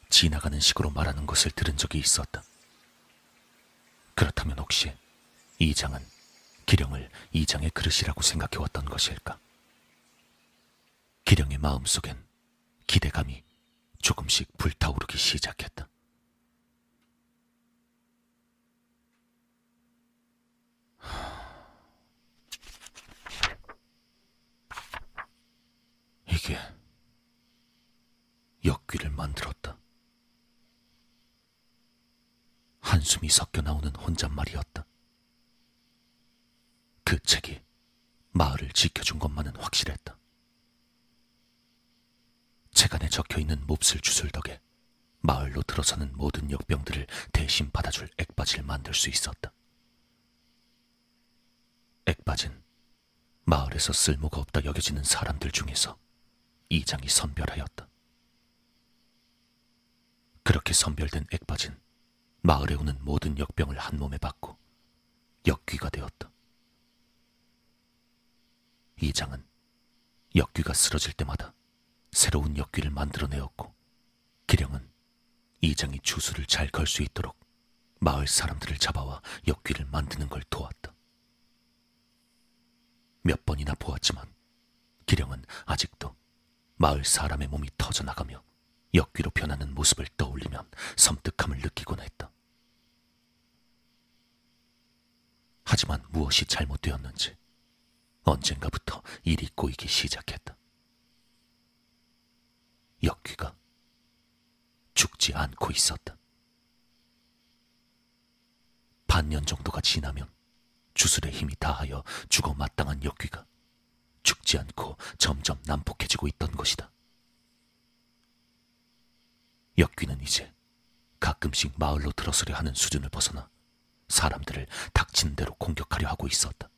지나가는 식으로 말하는 것을 들은 적이 있었다. 그렇다면 혹시 이장은 기령을 이장의 그릇이라고 생각해왔던 것일까? 기령의 마음속엔 기대감이 조금씩 불타오르기 시작했다. 이게 역귀를 만들었다. 한숨이 섞여 나오는 혼잣말이었다. 그 책이 마을을 지켜준 것만은 확실했다. 책 안에 적혀 있는 몹쓸 주술 덕에 마을로 들어서는 모든 역병들을 대신 받아줄 액바지를 만들 수 있었다. 액바진 마을에서 쓸모가 없다 여겨지는 사람들 중에서 이장이 선별하였다. 그렇게 선별된 액바진 마을에 오는 모든 역병을 한 몸에 받고 역귀가 되었다. 이장은 역귀가 쓰러질 때마다 새로운 역귀를 만들어내었고 기령은 이장이 주술을 잘 걸 수 있도록 마을 사람들을 잡아와 역귀를 만드는 걸 도왔다. 몇 번이나 보았지만 기령은 아직도 마을 사람의 몸이 터져나가며 역귀로 변하는 모습을 떠올리면 섬뜩함을 느끼곤 했다. 하지만 무엇이 잘못되었는지 언젠가부터 일이 꼬이기 시작했다. 역귀가 죽지 않고 있었다. 반년 정도가 지나면 주술의 힘이 다하여 죽어 마땅한 역귀가 죽지 않고 점점 난폭해지고 있던 것이다. 역귀는 이제 가끔씩 마을로 들어서려 하는 수준을 벗어나 사람들을 닥친 대로 공격하려 하고 있었다.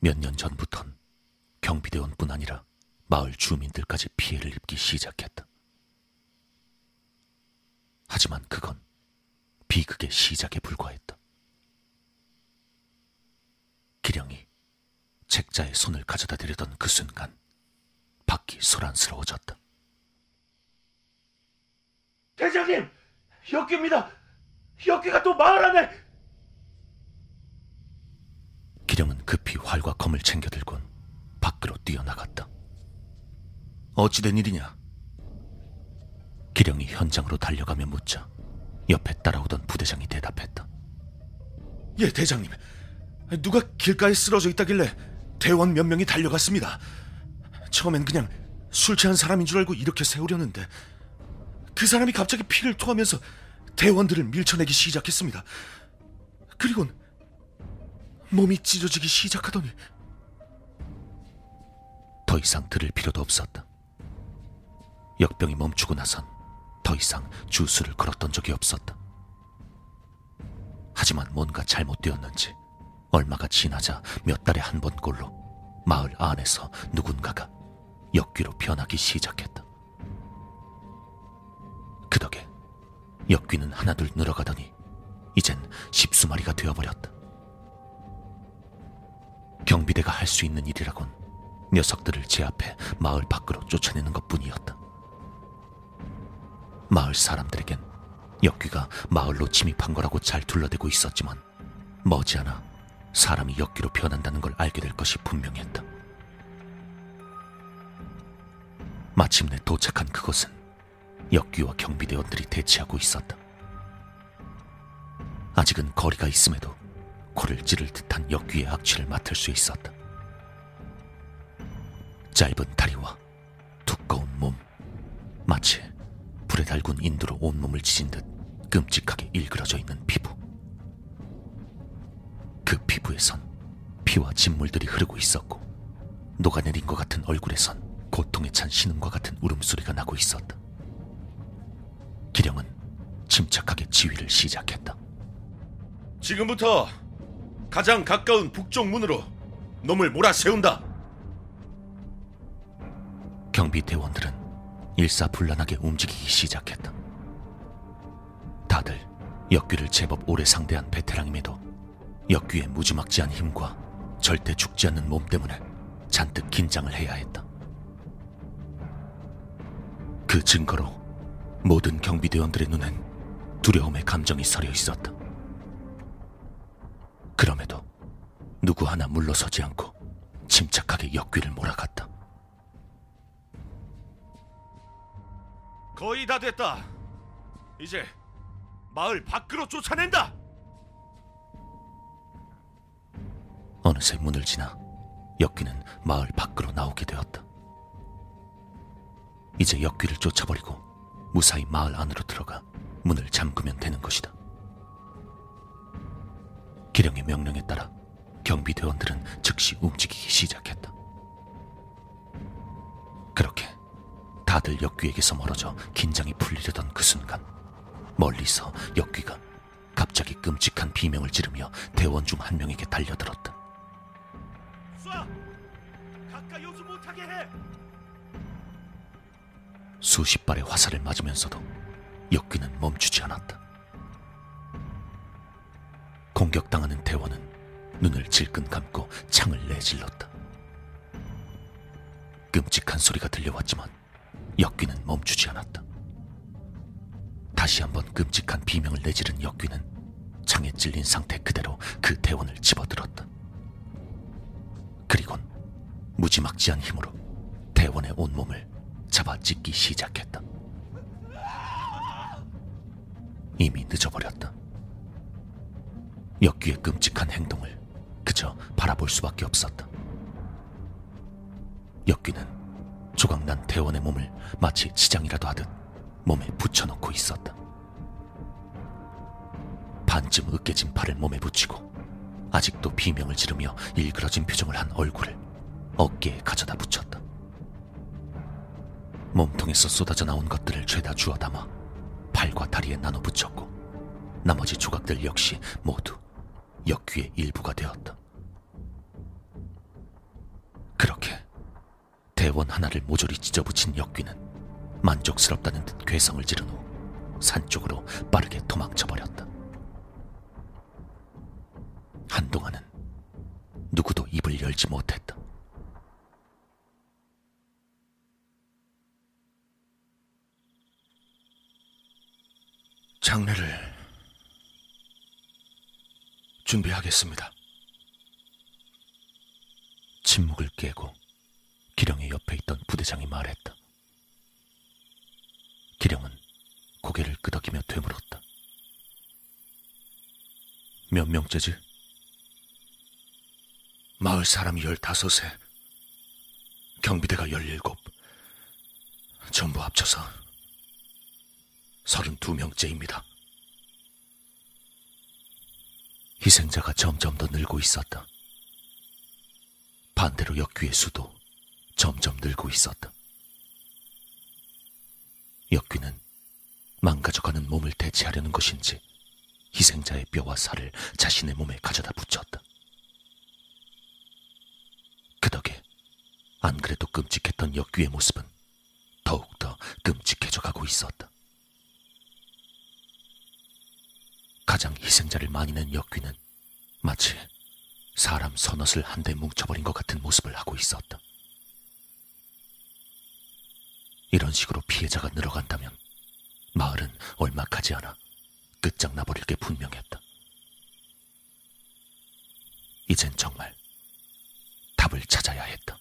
몇 년 전부턴 경비대원뿐 아니라 마을 주민들까지 피해를 입기 시작했다. 하지만 그건 비극의 시작에 불과했다. 기령이 책자에 손을 가져다 대려던 그 순간 밖이 소란스러워졌다. 대장님, 역기입니다. 역기가 또 마을 안에. 기령은 급히 활과 검을 챙겨들곤 밖으로 뛰어나갔다. 어찌된 일이냐? 기령이 현장으로 달려가며 묻자 옆에 따라오던 부대장이 대답했다. 예, 대장님. 누가 길가에 쓰러져 있다길래 대원 몇 명이 달려갔습니다. 처음엔 그냥 술 취한 사람인 줄 알고 이렇게 세우려는데 그 사람이 갑자기 피를 토하면서 대원들을 밀쳐내기 시작했습니다. 그리곤 몸이 찢어지기 시작하더니 더 이상 들을 필요도 없었다. 역병이 멈추고 나선 더 이상 주술을 걸었던 적이 없었다. 하지만 뭔가 잘못되었는지 얼마가 지나자 몇 달에 한 번꼴로 마을 안에서 누군가가 역귀로 변하기 시작했다. 그 덕에 역귀는 하나둘 늘어가더니 이젠 십수 마리가 되어버렸다. 경비대가 할 수 있는 일이라곤 녀석들을 제압해 마을 밖으로 쫓아내는 것뿐이었다. 마을 사람들에겐 역귀가 마을로 침입한 거라고 잘 둘러대고 있었지만 머지않아 사람이 역귀로 변한다는 걸 알게 될 것이 분명했다. 마침내 도착한 그곳은 역귀와 경비대원들이 대치하고 있었다. 아직은 거리가 있음에도 코를 찌를 듯한 역귀의 악취를 맡을 수 있었다. 짧은 다리와 두꺼운 몸, 마치 불에 달군 인두로 온몸을 지진 듯 끔찍하게 일그러져 있는 피부. 그 피부에선 피와 진물들이 흐르고 있었고 녹아내린 것 같은 얼굴에선 고통에 찬 신음과 같은 울음소리가 나고 있었다. 기령은 침착하게 지휘를 시작했다. 지금부터 가장 가까운 북쪽 문으로 놈을 몰아세운다. 경비 대원들은 일사불란하게 움직이기 시작했다. 다들 역귀를 제법 오래 상대한 베테랑임에도 역귀의 무지막지한 힘과 절대 죽지 않는 몸 때문에 잔뜩 긴장을 해야 했다. 그 증거로 모든 경비대원들의 눈엔 두려움의 감정이 서려 있었다. 그럼에도 누구 하나 물러서지 않고 침착하게 역귀를 몰아갔다. 거의 다 됐다. 이제 마을 밖으로 쫓아낸다. 어느새 문을 지나 역귀는 마을 밖으로 나오게 되었다. 이제 역귀를 쫓아버리고 무사히 마을 안으로 들어가 문을 잠그면 되는 것이다. 기령의 명령에 따라 경비대원들은 즉시 움직이기 시작했다. 그렇게 다들 역귀에게서 멀어져 긴장이 풀리려던 그 순간 멀리서 역귀가 갑자기 끔찍한 비명을 지르며 대원 중 한 명에게 달려들었다. 수십 발의 화살을 맞으면서도 역귀는 멈추지 않았다. 공격당하는 대원은 눈을 질끈 감고 창을 내질렀다. 끔찍한 소리가 들려왔지만 역귀는 멈추지 않았다. 다시 한번 끔찍한 비명을 내지른 역귀는 창에 찔린 상태 그대로 그 대원을 집어들었다. 그리곤 무지막지한 힘으로 대원의 온몸을 잡아 찢기 시작했다. 이미 늦어버렸다. 역귀의 끔찍한 행동을 그저 바라볼 수밖에 없었다. 역귀는 조각난 대원의 몸을 마치 치장이라도 하듯 몸에 붙여놓고 있었다. 반쯤 으깨진 팔을 몸에 붙이고 아직도 비명을 지르며 일그러진 표정을 한 얼굴을 어깨에 가져다 붙였다. 몸통에서 쏟아져 나온 것들을 죄다 주워 담아 팔과 다리에 나눠 붙였고 나머지 조각들 역시 모두 역귀의 일부가 되었다. 그렇게 대원 하나를 모조리 찢어붙인 역귀는 만족스럽다는 듯 괴성을 지른 후 산 쪽으로 빠르게 도망쳐 버렸다. 한동안은 누구도 입을 열지 못했다. 장례를 준비하겠습니다. 침묵을 깨고 기령의 옆에 있던 부대장이 말했다. 기령은 고개를 끄덕이며 되물었다. 몇 명째지? 마을 사람이 열다섯에 경비대가 열일곱 전부 합쳐서 서른두 명째입니다. 희생자가 점점 더 늘고 있었다. 반대로 역귀의 수도 점점 늘고 있었다. 역귀는 망가져가는 몸을 대체하려는 것인지 희생자의 뼈와 살을 자신의 몸에 가져다 붙였다. 그 덕에 안 그래도 끔찍했던 역귀의 모습은 더욱더 끔찍해져 가고 있었다. 가장 희생자를 많이 낸 역귀는 마치 사람 서넛을 한데 뭉쳐버린 것 같은 모습을 하고 있었다. 이런 식으로 피해자가 늘어간다면 마을은 얼마 가지 않아 끝장나버릴 게 분명했다. 이젠 정말 답을 찾아야 했다.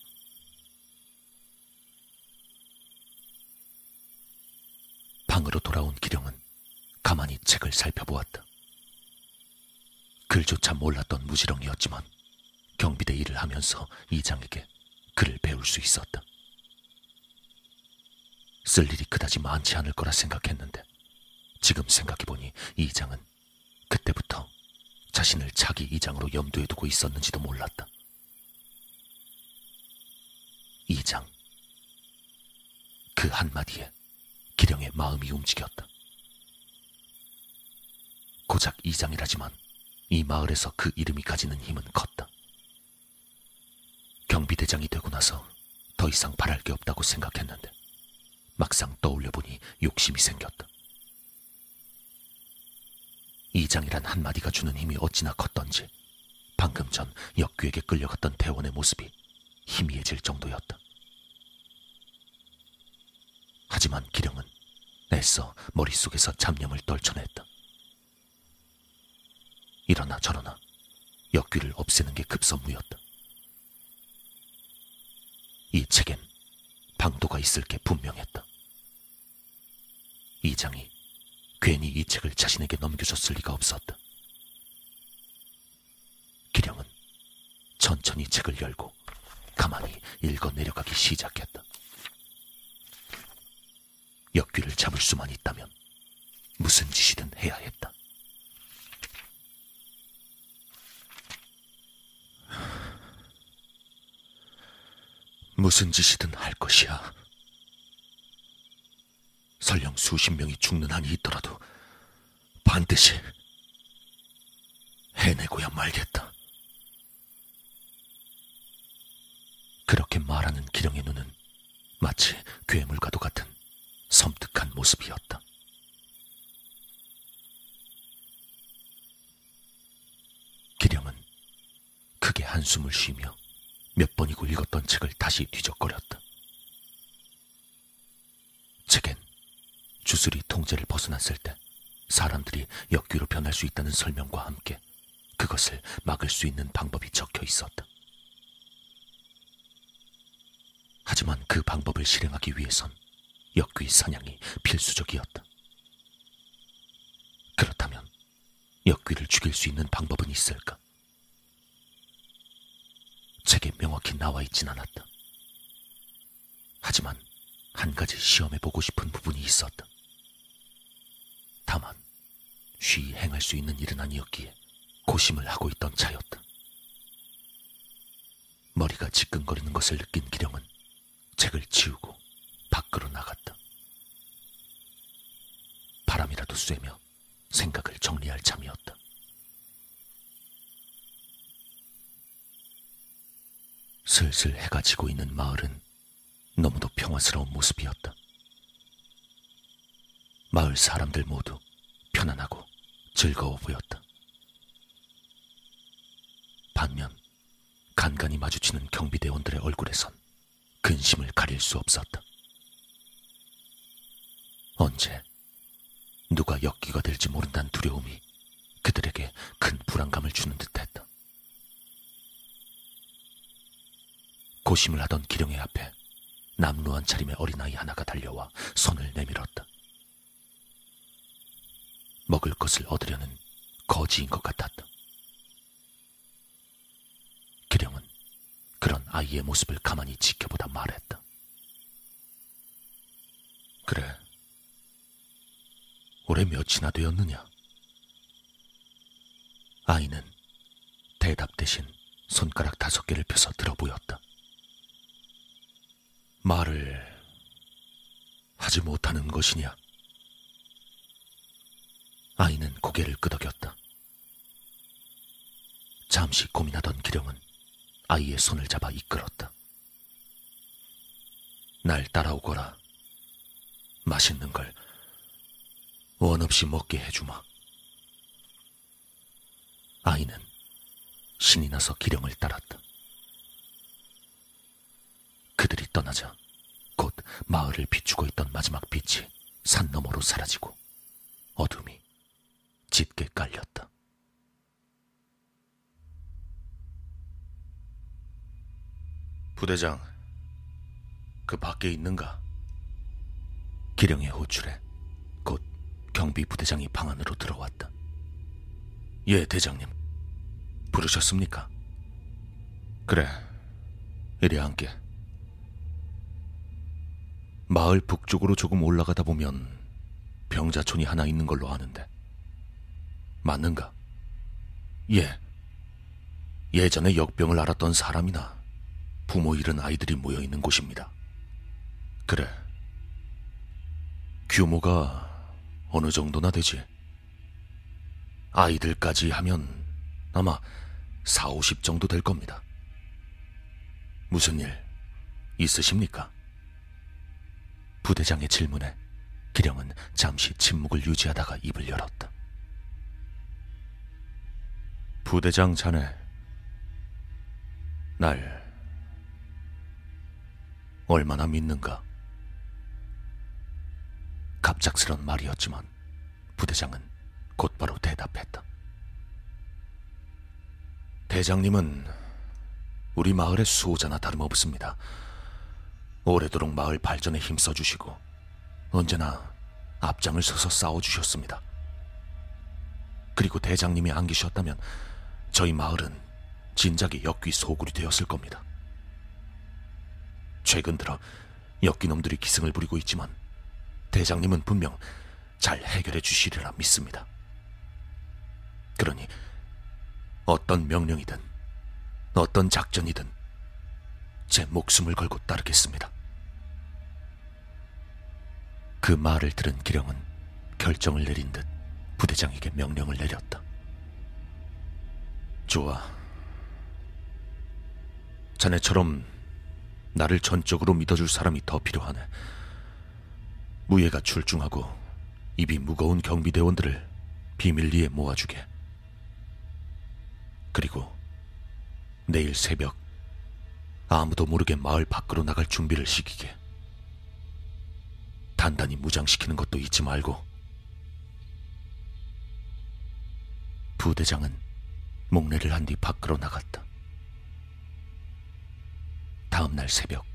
방으로 돌아온 기령은 가만히 책을 살펴보았다. 글조차 몰랐던 무지렁이었지만 경비대 일을 하면서 이장에게 글을 배울 수 있었다. 쓸 일이 그다지 많지 않을 거라 생각했는데 지금 생각해보니 이장은 그때부터 자신을 자기 이장으로 염두에 두고 있었는지도 몰랐다. 이장. 그 한마디에 기령의 마음이 움직였다. 고작 이장이라지만 이 마을에서 그 이름이 가지는 힘은 컸다. 경비대장이 되고 나서 더 이상 바랄 게 없다고 생각했는데 막상 떠올려보니 욕심이 생겼다. 이장이란 한마디가 주는 힘이 어찌나 컸던지 방금 전 역귀에게 끌려갔던 대원의 모습이 희미해질 정도였다. 하지만 기령은 애써 머릿속에서 잡념을 떨쳐냈다. 이러나 저러나 역귀를 없애는 게 급선무였다. 이 책엔 방도가 있을 게 분명했다. 이장이 괜히 이 책을 자신에게 넘겨줬을 리가 없었다. 기령은 천천히 책을 열고 가만히 읽어 내려가기 시작했다. 역귀를 잡을 수만 있다면 무슨 짓이든 해야 했다. 무슨 짓이든 할 것이야. 설령 수십 명이 죽는 한이 있더라도 반드시 해내고야 말겠다. 그렇게 말하는 기령의 눈은 마치 괴물과도 같은 섬뜩한 모습이었다. 기령은 크게 한숨을 쉬며 몇 번이고 읽었던 책을 다시 뒤적거렸다. 책엔 주술이 통제를 벗어났을 때 사람들이 역귀로 변할 수 있다는 설명과 함께 그것을 막을 수 있는 방법이 적혀 있었다. 하지만 그 방법을 실행하기 위해선 역귀 사냥이 필수적이었다. 그렇다면 역귀를 죽일 수 있는 방법은 있을까? 책에 명확히 나와 있진 않았다. 하지만 한 가지 시험해 보고 싶은 부분이 있었다. 다만 쉬이 행할 수 있는 일은 아니었기에 고심을 하고 있던 차였다. 머리가 지끈거리는 것을 느낀 기령은 책을 치우고 밖으로 나갔다. 바람이라도 쐬며 생각을 정리할 참이었다. 슬슬 해가 지고 있는 마을은 너무도 평화스러운 모습이었다. 마을 사람들 모두 편안하고 즐거워 보였다. 반면 간간히 마주치는 경비대원들의 얼굴에선 근심을 가릴 수 없었다. 언제 누가 역기가 될지 모른다는 두려움이 그들에게 큰 불안감을 주는 듯했다. 고심을 하던 기령의 앞에 남루한 차림의 어린아이 하나가 달려와 손을 내밀었다. 먹을 것을 얻으려는 거지인 것 같았다. 기령은 그런 아이의 모습을 가만히 지켜보다 말했다. 그래. 올해 몇이나 되었느냐? 아이는 대답 대신 손가락 다섯 개를 펴서 들어 보였다. 말을 하지 못하는 것이냐? 아이는 고개를 끄덕였다. 잠시 고민하던 기령은 아이의 손을 잡아 이끌었다. 날 따라오거라. 맛있는 걸 원 없이 먹게 해주마. 아이는 신이 나서 기령을 따랐다. 그들이 떠나자 곧 마을을 비추고 있던 마지막 빛이 산 너머로 사라지고 어둠이 짙게 깔렸다. 부대장, 그 밖에 있는가? 기령의 호출에 곧 경비 부대장이 방 안으로 들어왔다. 예, 대장님. 부르셨습니까? 그래, 이리 앉게. 마을 북쪽으로 조금 올라가다 보면 병자촌이 하나 있는 걸로 아는데. 맞는가? 예. 예전에 역병을 앓았던 사람이나 부모 잃은 아이들이 모여 있는 곳입니다. 그래. 규모가 어느 정도나 되지? 아이들까지 하면 아마 4, 50 정도 될 겁니다. 무슨 일 있으십니까? 부대장의 질문에 기령은 잠시 침묵을 유지하다가 입을 열었다. 부대장 자네, 날 얼마나 믿는가? 갑작스런 말이었지만 부대장은 곧바로 대답했다. 대장님은 우리 마을의 수호자나 다름없습니다. 오래도록 마을 발전에 힘써 주시고 언제나 앞장을 서서 싸워 주셨습니다. 그리고 대장님이 안 계셨다면 저희 마을은 진작에 역귀 소굴이 되었을 겁니다. 최근 들어 역귀놈들이 기승을 부리고 있지만 대장님은 분명 잘 해결해 주시리라 믿습니다. 그러니 어떤 명령이든 어떤 작전이든 제 목숨을 걸고 따르겠습니다. 그 말을 들은 기령은 결정을 내린 듯 부대장에게 명령을 내렸다. 좋아. 자네처럼 나를 전적으로 믿어줄 사람이 더 필요하네. 무예가 출중하고 입이 무거운 경비대원들을 비밀리에 모아주게. 그리고 내일 새벽 아무도 모르게 마을 밖으로 나갈 준비를 시키게. 단단히 무장시키는 것도 잊지 말고. 부대장은 목례를 한 뒤 밖으로 나갔다. 다음 날 새벽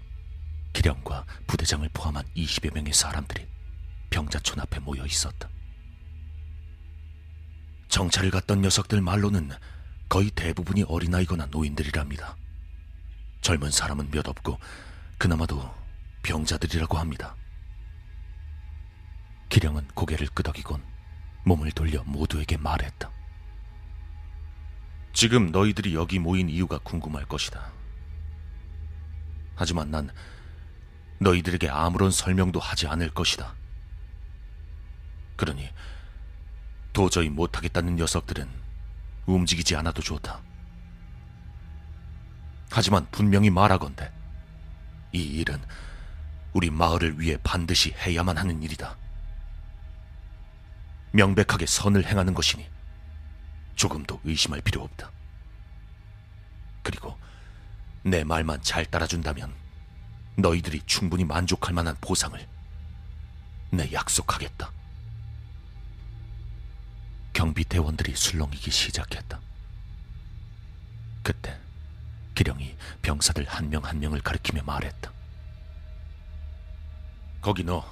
기령과 부대장을 포함한 20여 명의 사람들이 병자촌 앞에 모여 있었다. 정찰을 갔던 녀석들 말로는 거의 대부분이 어린아이거나 노인들이랍니다. 젊은 사람은 몇 없고 그나마도 병자들이라고 합니다. 기령은 고개를 끄덕이곤 몸을 돌려 모두에게 말했다. 지금 너희들이 여기 모인 이유가 궁금할 것이다. 하지만 난 너희들에게 아무런 설명도 하지 않을 것이다. 그러니 도저히 못하겠다는 녀석들은 움직이지 않아도 좋다. 하지만 분명히 말하건대 이 일은 우리 마을을 위해 반드시 해야만 하는 일이다. 명백하게 선을 행하는 것이니 조금도 의심할 필요 없다. 그리고 내 말만 잘 따라준다면 너희들이 충분히 만족할 만한 보상을 내 약속하겠다. 경비 대원들이 술렁이기 시작했다. 그때 기령이 병사들 한 명 한 명을 가리키며 말했다. 거기 너.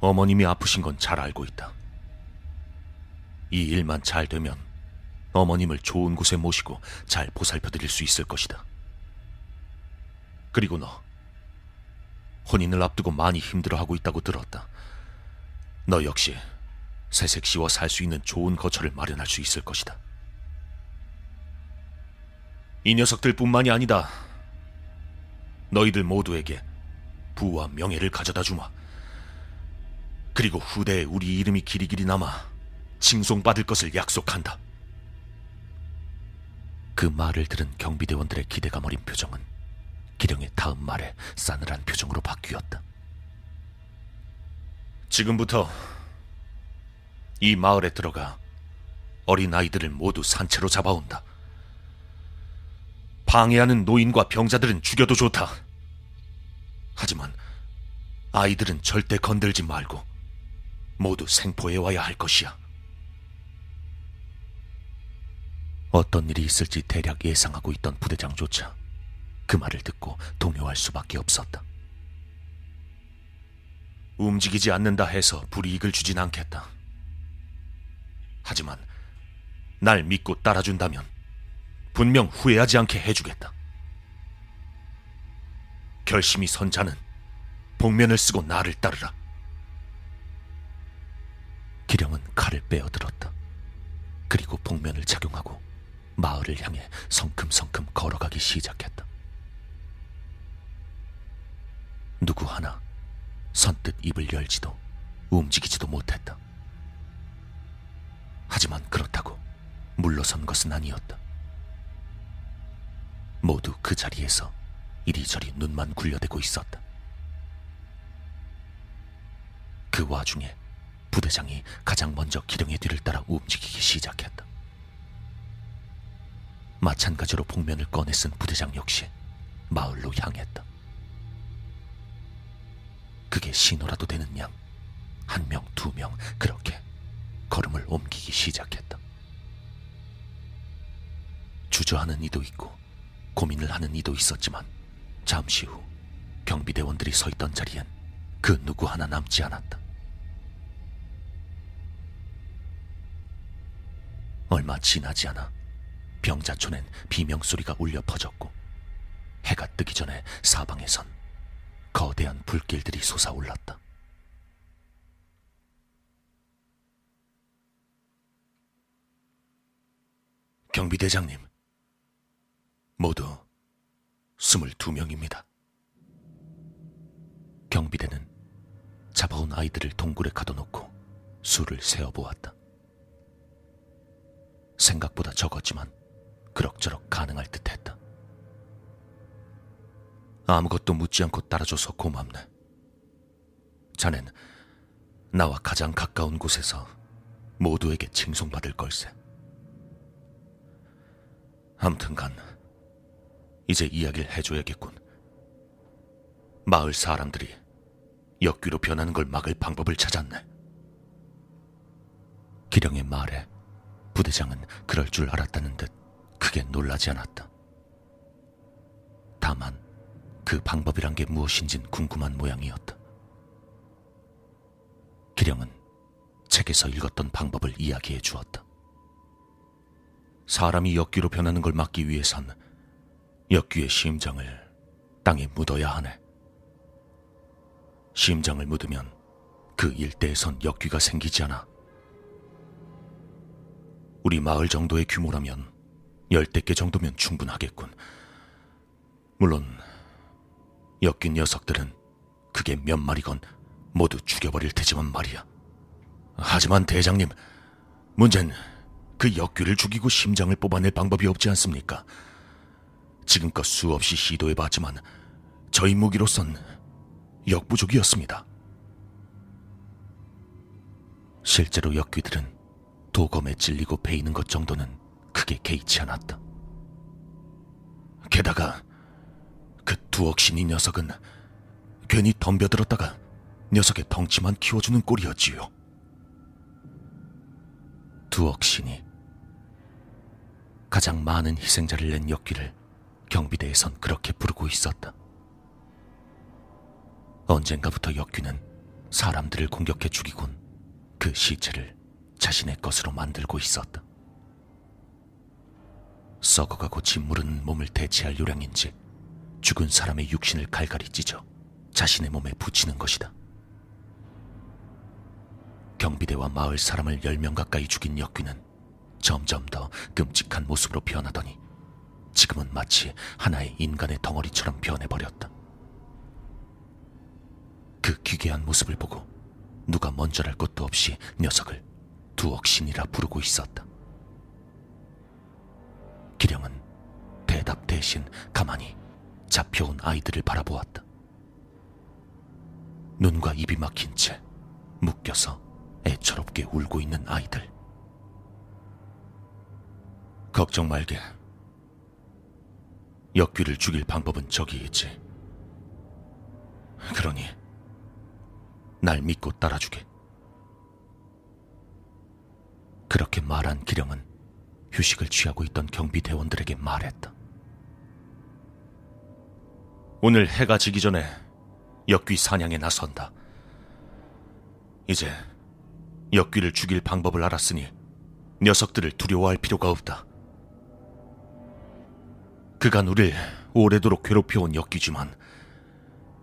어머님이 아프신 건 잘 알고 있다. 이 일만 잘 되면 어머님을 좋은 곳에 모시고 잘 보살펴 드릴 수 있을 것이다. 그리고 너. 혼인을 앞두고 많이 힘들어하고 있다고 들었다. 너 역시 새색 씨와 살 수 있는 좋은 거처를 마련할 수 있을 것이다. 이 녀석들뿐만이 아니다. 너희들 모두에게 부와 명예를 가져다 주마. 그리고 후대에 우리 이름이 길이길이 남아 칭송받을 것을 약속한다. 그 말을 들은 경비대원들의 기대감 어린 표정은 기령의 다음 말에 싸늘한 표정으로 바뀌었다. 지금부터 이 마을에 들어가 어린 아이들을 모두 산채로 잡아온다. 방해하는 노인과 병자들은 죽여도 좋다. 하지만 아이들은 절대 건들지 말고 모두 생포해 와야 할 것이야. 어떤 일이 있을지 대략 예상하고 있던 부대장조차 그 말을 듣고 동요할 수밖에 없었다. 움직이지 않는다 해서 불이익을 주진 않겠다. 하지만 날 믿고 따라준다면 분명 후회하지 않게 해주겠다. 결심이 선 자는 복면을 쓰고 나를 따르라. 기령은 칼을 빼어들었다. 그리고 복면을 착용하고 마을을 향해 성큼성큼 걸어가기 시작했다. 누구 하나 선뜻 입을 열지도 움직이지도 못했다. 하지만 그렇다고 물러선 것은 아니었다. 모두 그 자리에서 이리저리 눈만 굴려대고 있었다. 그 와중에 부대장이 가장 먼저 기령의 뒤를 따라 움직이기 시작했다. 마찬가지로 복면을 꺼내 쓴 부대장 역시 마을로 향했다. 그게 신호라도 되는 양, 한 명, 두 명, 그렇게 걸음을 옮기기 시작했다. 주저하는 이도 있고 고민을 하는 이도 있었지만 잠시 후 경비대원들이 서 있던 자리엔 그 누구 하나 남지 않았다. 얼마 지나지 않아 병자촌엔 비명소리가 울려 퍼졌고 해가 뜨기 전에 사방에선 거대한 불길들이 솟아올랐다. 경비대장님, 모두 스물두 명입니다. 경비대는 잡아온 아이들을 동굴에 가둬놓고 수를 세어보았다. 생각보다 적었지만 그럭저럭 가능할 듯 했다. 아무것도 묻지 않고 따라줘서 고맙네. 자넨 나와 가장 가까운 곳에서 모두에게 칭송받을 걸세. 암튼간 이제 이야기를 해줘야겠군. 마을 사람들이 역귀로 변하는 걸 막을 방법을 찾았네. 기령의 말에 부대장은 그럴 줄 알았다는 듯 크게 놀라지 않았다. 다만 그 방법이란 게 무엇인진 궁금한 모양이었다. 기령은 책에서 읽었던 방법을 이야기해 주었다. 사람이 역귀로 변하는 걸 막기 위해선 역귀의 심장을 땅에 묻어야 하네. 심장을 묻으면 그 일대에선 역귀가 생기지 않아. 우리 마을 정도의 규모라면 열댓 개 정도면 충분하겠군. 물론 엮인 녀석들은 그게 몇 마리건 모두 죽여버릴 테지만 말이야. 하지만 대장님, 문제는 그 역귀를 죽이고 심장을 뽑아낼 방법이 없지 않습니까? 지금껏 수없이 시도해봤지만 저희 무기로선 역부족이었습니다. 실제로 역귀들은 도검에 찔리고 베이는 것 정도는 크게 개의치 않았다. 게다가 그 두억신이 녀석은 괜히 덤벼들었다가 녀석의 덩치만 키워주는 꼴이었지요. 두억신이 가장 많은 희생자를 낸 역귀를 경비대에선 그렇게 부르고 있었다. 언젠가부터 역귀는 사람들을 공격해 죽이곤 그 시체를 자신의 것으로 만들고 있었다. 썩어가고 짓무른 몸을 대체할 요량인지 죽은 사람의 육신을 갈갈이 찢어 자신의 몸에 붙이는 것이다. 경비대와 마을 사람을 열명 가까이 죽인 역귀는 점점 더 끔찍한 모습으로 변하더니 지금은 마치 하나의 인간의 덩어리처럼 변해버렸다. 그 기괴한 모습을 보고 누가 먼저랄 것도 없이 녀석을 두억신이라 부르고 있었다. 기령은 대답 대신 가만히 잡혀온 아이들을 바라보았다. 눈과 입이 막힌 채 묶여서 애처롭게 울고 있는 아이들. 걱정 말게. 역귀를 죽일 방법은 저기 있지. 그러니 날 믿고 따라주게. 그렇게 말한 기령은 휴식을 취하고 있던 경비대원들에게 말했다. 오늘 해가 지기 전에 역귀 사냥에 나선다. 이제 역귀를 죽일 방법을 알았으니 녀석들을 두려워할 필요가 없다. 그간 우릴 오래도록 괴롭혀온 역귀지만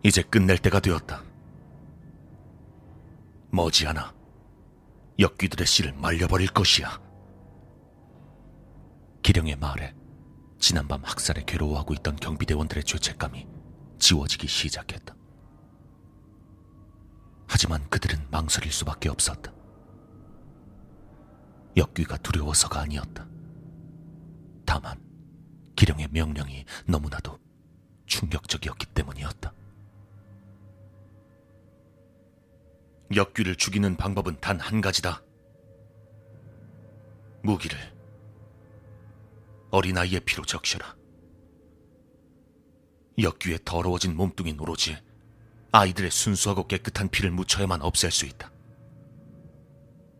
이제 끝낼 때가 되었다. 머지않아 역귀들의 씨를 말려버릴 것이야. 기령의 말에 지난밤 학살에 괴로워하고 있던 경비대원들의 죄책감이 지워지기 시작했다. 하지만 그들은 망설일 수밖에 없었다. 역귀가 두려워서가 아니었다. 다만 기령의 명령이 너무나도 충격적이었기 때문이었다. 역귀를 죽이는 방법은 단 한 가지다. 무기를 어린아이의 피로 적셔라. 역귀의 더러워진 몸뚱이 오로지 아이들의 순수하고 깨끗한 피를 묻혀야만 없앨 수 있다.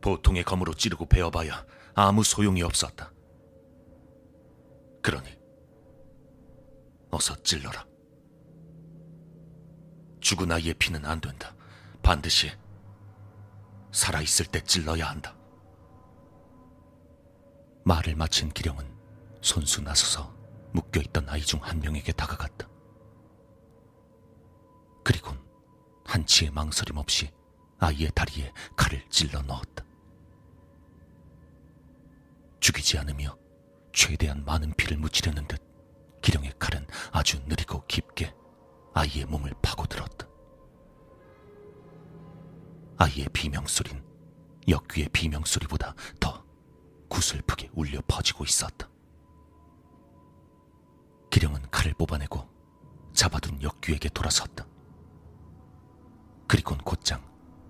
보통의 검으로 찌르고 베어봐야 아무 소용이 없었다. 그러니 어서 찔러라. 죽은 아이의 피는 안 된다. 반드시 살아있을 때 찔러야 한다. 말을 마친 기령은 손수 나서서 묶여있던 아이 중 한 명에게 다가갔다. 그리곤 한치의 망설임 없이 아이의 다리에 칼을 찔러 넣었다. 죽이지 않으며 최대한 많은 피를 묻히려는 듯 기령의 칼은 아주 느리고 깊게 아이의 몸을 파고들었다. 아이의 비명소린 역귀의 비명소리보다 더 구슬프게 울려 퍼지고 있었다. 기령은 칼을 뽑아내고 잡아둔 역귀에게 돌아섰다. 그리곤 곧장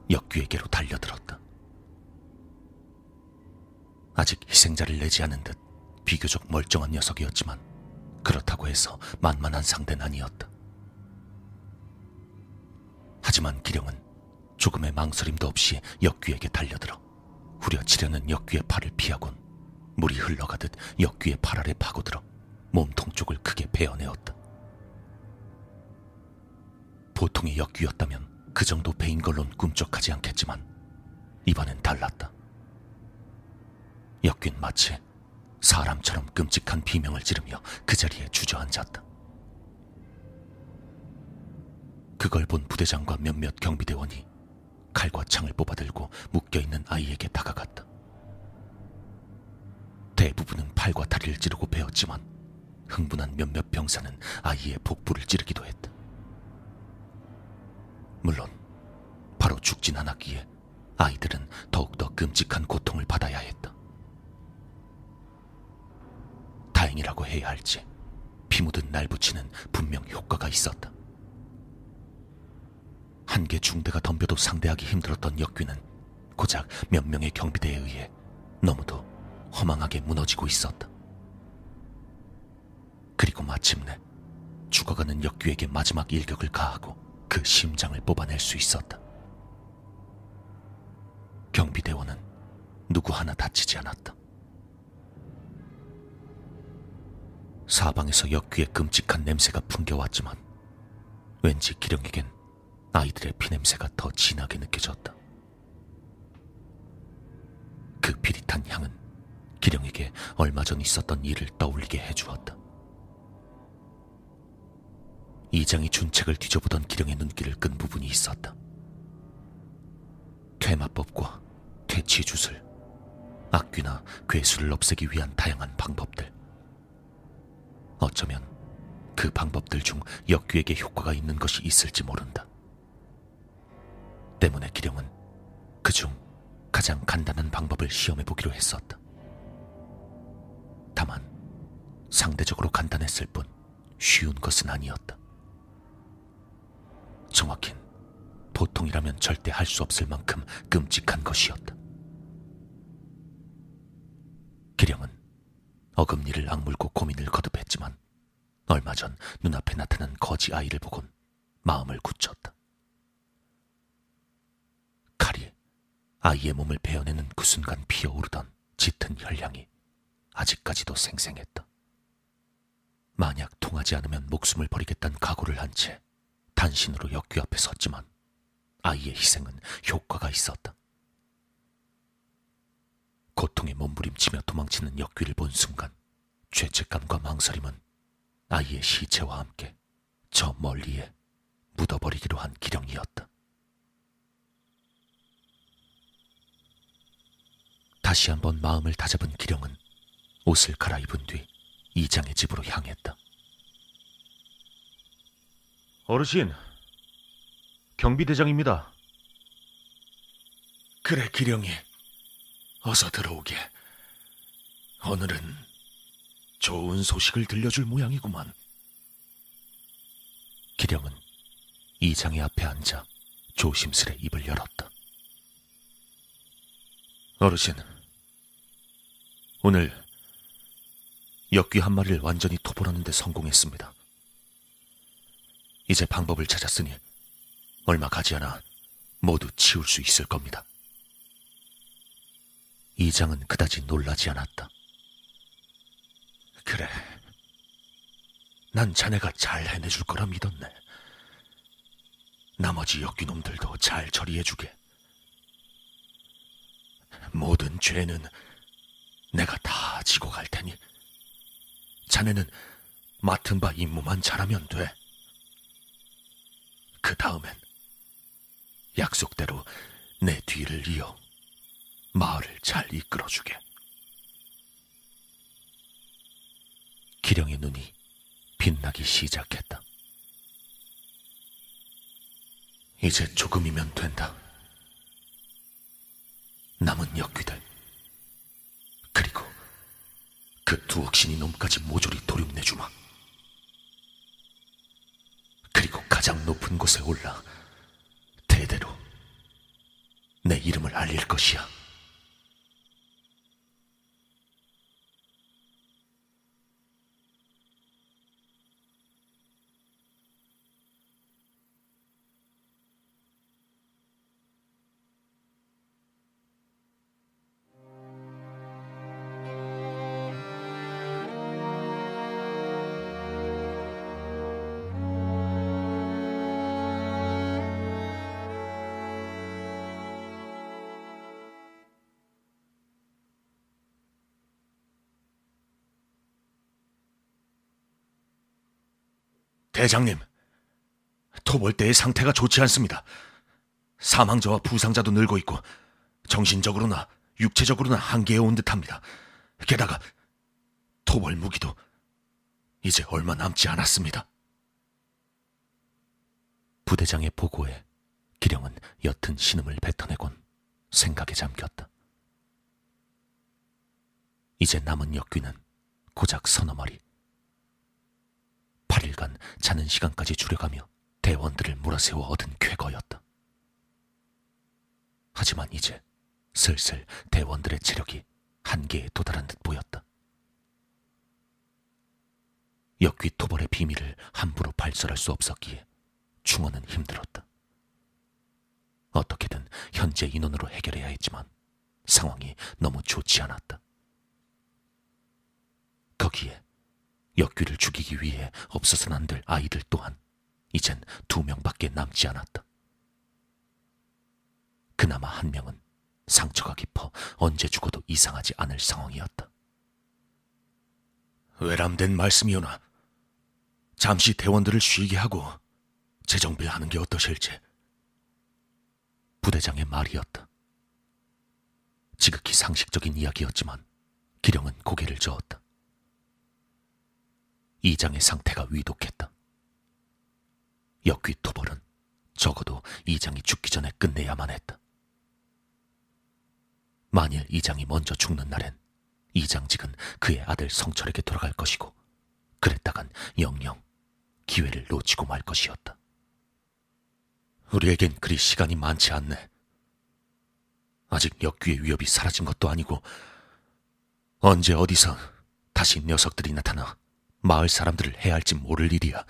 역귀에게로 달려들었다. 아직 희생자를 내지 않은 듯 비교적 멀쩡한 녀석이었지만 그렇다고 해서 만만한 상대는 아니었다. 하지만 기령은 조금의 망설임도 없이 역귀에게 달려들어 후려치려는 역귀의 팔을 피하곤 물이 흘러가듯 역귀의 팔 아래 파고들어 몸통 쪽을 크게 베어내었다. 보통의 역귀였다면 그 정도 베인 걸론 꿈쩍하지 않겠지만 이번엔 달랐다. 역귀는 마치 사람처럼 끔찍한 비명을 지르며 그 자리에 주저앉았다. 그걸 본 부대장과 몇몇 경비대원이 칼과 창을 뽑아들고 묶여있는 아이에게 다가갔다. 대부분은 팔과 다리를 찌르고 베었지만 흥분한 몇몇 병사는 아이의 복부를 찌르기도 했다. 물론 바로 죽진 않았기에 아이들은 더욱더 끔찍한 고통을 받아야 했다. 다행이라고 해야 할지 피 묻은 날 붙이는 분명 효과가 있었다. 한 개 중대가 덤벼도 상대하기 힘들었던 역귀는 고작 몇 명의 경비대에 의해 너무도 허망하게 무너지고 있었다. 그리고 마침내 죽어가는 역귀에게 마지막 일격을 가하고 그 심장을 뽑아낼 수 있었다. 경비대원은 누구 하나 다치지 않았다. 사방에서 역귀의 끔찍한 냄새가 풍겨왔지만 왠지 기령에겐 아이들의 피냄새가 더 진하게 느껴졌다. 그 비릿한 향은 기령에게 얼마 전 있었던 일을 떠올리게 해주었다. 이장이 준 책을 뒤져보던 기령의 눈길을 끈 부분이 있었다. 퇴마법과 퇴치주술, 악귀나 괴수를 없애기 위한 다양한 방법들. 어쩌면 그 방법들 중 역귀에게 효과가 있는 것이 있을지 모른다. 때문에 기령은 그 중 가장 간단한 방법을 시험해 보기로 했었다. 다만 상대적으로 간단했을 뿐 쉬운 것은 아니었다. 정확힌 보통이라면 절대 할 수 없을 만큼 끔찍한 것이었다. 기령은 어금니를 악물고 고민을 거듭했지만 얼마 전 눈앞에 나타난 거지 아이를 보곤 마음을 굳혔다. 칼이 아이의 몸을 베어내는 그 순간 피어오르던 짙은 혈량이 아직까지도 생생했다. 만약 통하지 않으면 목숨을 버리겠다는 각오를 한 채 단신으로 역귀 앞에 섰지만 아이의 희생은 효과가 있었다. 고통에 몸부림치며 도망치는 역귀를 본 순간 죄책감과 망설임은 아이의 시체와 함께 저 멀리에 묻어버리기로 한 기령이었다. 다시 한번 마음을 다잡은 기령은 옷을 갈아입은 뒤 이장의 집으로 향했다. 어르신, 경비대장입니다. 그래, 기령이. 어서 들어오게. 오늘은 좋은 소식을 들려줄 모양이구만. 기령은 이장의 앞에 앉아 조심스레 입을 열었다. 어르신, 오늘 역귀 한 마리를 완전히 토벌하는데 성공했습니다. 이제 방법을 찾았으니 얼마 가지 않아 모두 치울 수 있을 겁니다. 이장은 그다지 놀라지 않았다. 그래. 난 자네가 잘 해내줄 거라 믿었네. 나머지 역귀놈들도 잘 처리해주게. 모든 죄는 내가 다 지고 갈 테니 자네는 맡은 바 임무만 잘하면 돼. 그 다음엔 약속대로 내 뒤를 이어 마을을 잘 이끌어주게. 기령의 눈이 빛나기 시작했다. 이제 조금이면 된다. 남은 역귀들. 그리고 그 두 억신이 놈까지 모조리 도륙내주마. 그리고 가장 높은 곳에 올라 대대로 내 이름을 알릴 것이야. 대장님, 토벌대의 상태가 좋지 않습니다. 사망자와 부상자도 늘고 있고 정신적으로나 육체적으로나 한계에 온 듯합니다. 게다가 토벌 무기도 이제 얼마 남지 않았습니다. 부대장의 보고에 기령은 옅은 신음을 뱉어내곤 생각에 잠겼다. 이제 남은 역귀는 고작 서너 마리. 8일간 자는 시간까지 줄여가며 대원들을 몰아세워 얻은 쾌거였다. 하지만 이제 슬슬 대원들의 체력이 한계에 도달한 듯 보였다. 역귀 토벌의 비밀을 함부로 발설할 수 없었기에 충원은 힘들었다. 어떻게든 현재 인원으로 해결해야 했지만 상황이 너무 좋지 않았다. 거기에 역귀를 죽이기 위해 없어서는 안 될 아이들 또한 이젠 두 명밖에 남지 않았다. 그나마 한 명은 상처가 깊어 언제 죽어도 이상하지 않을 상황이었다. 외람된 말씀이오나 잠시 대원들을 쉬게 하고 재정비하는 게 어떠실지. 부대장의 말이었다. 지극히 상식적인 이야기였지만 기령은 고개를 저었다. 이장의 상태가 위독했다. 역귀 토벌은 적어도 이장이 죽기 전에 끝내야만 했다. 만일 이장이 먼저 죽는 날엔 이장직은 그의 아들 성철에게 돌아갈 것이고 그랬다간 영영 기회를 놓치고 말 것이었다. 우리에겐 그리 시간이 많지 않네. 아직 역귀의 위협이 사라진 것도 아니고 언제 어디서 다시 녀석들이 나타나 마을 사람들을 해할지 모를 일이야.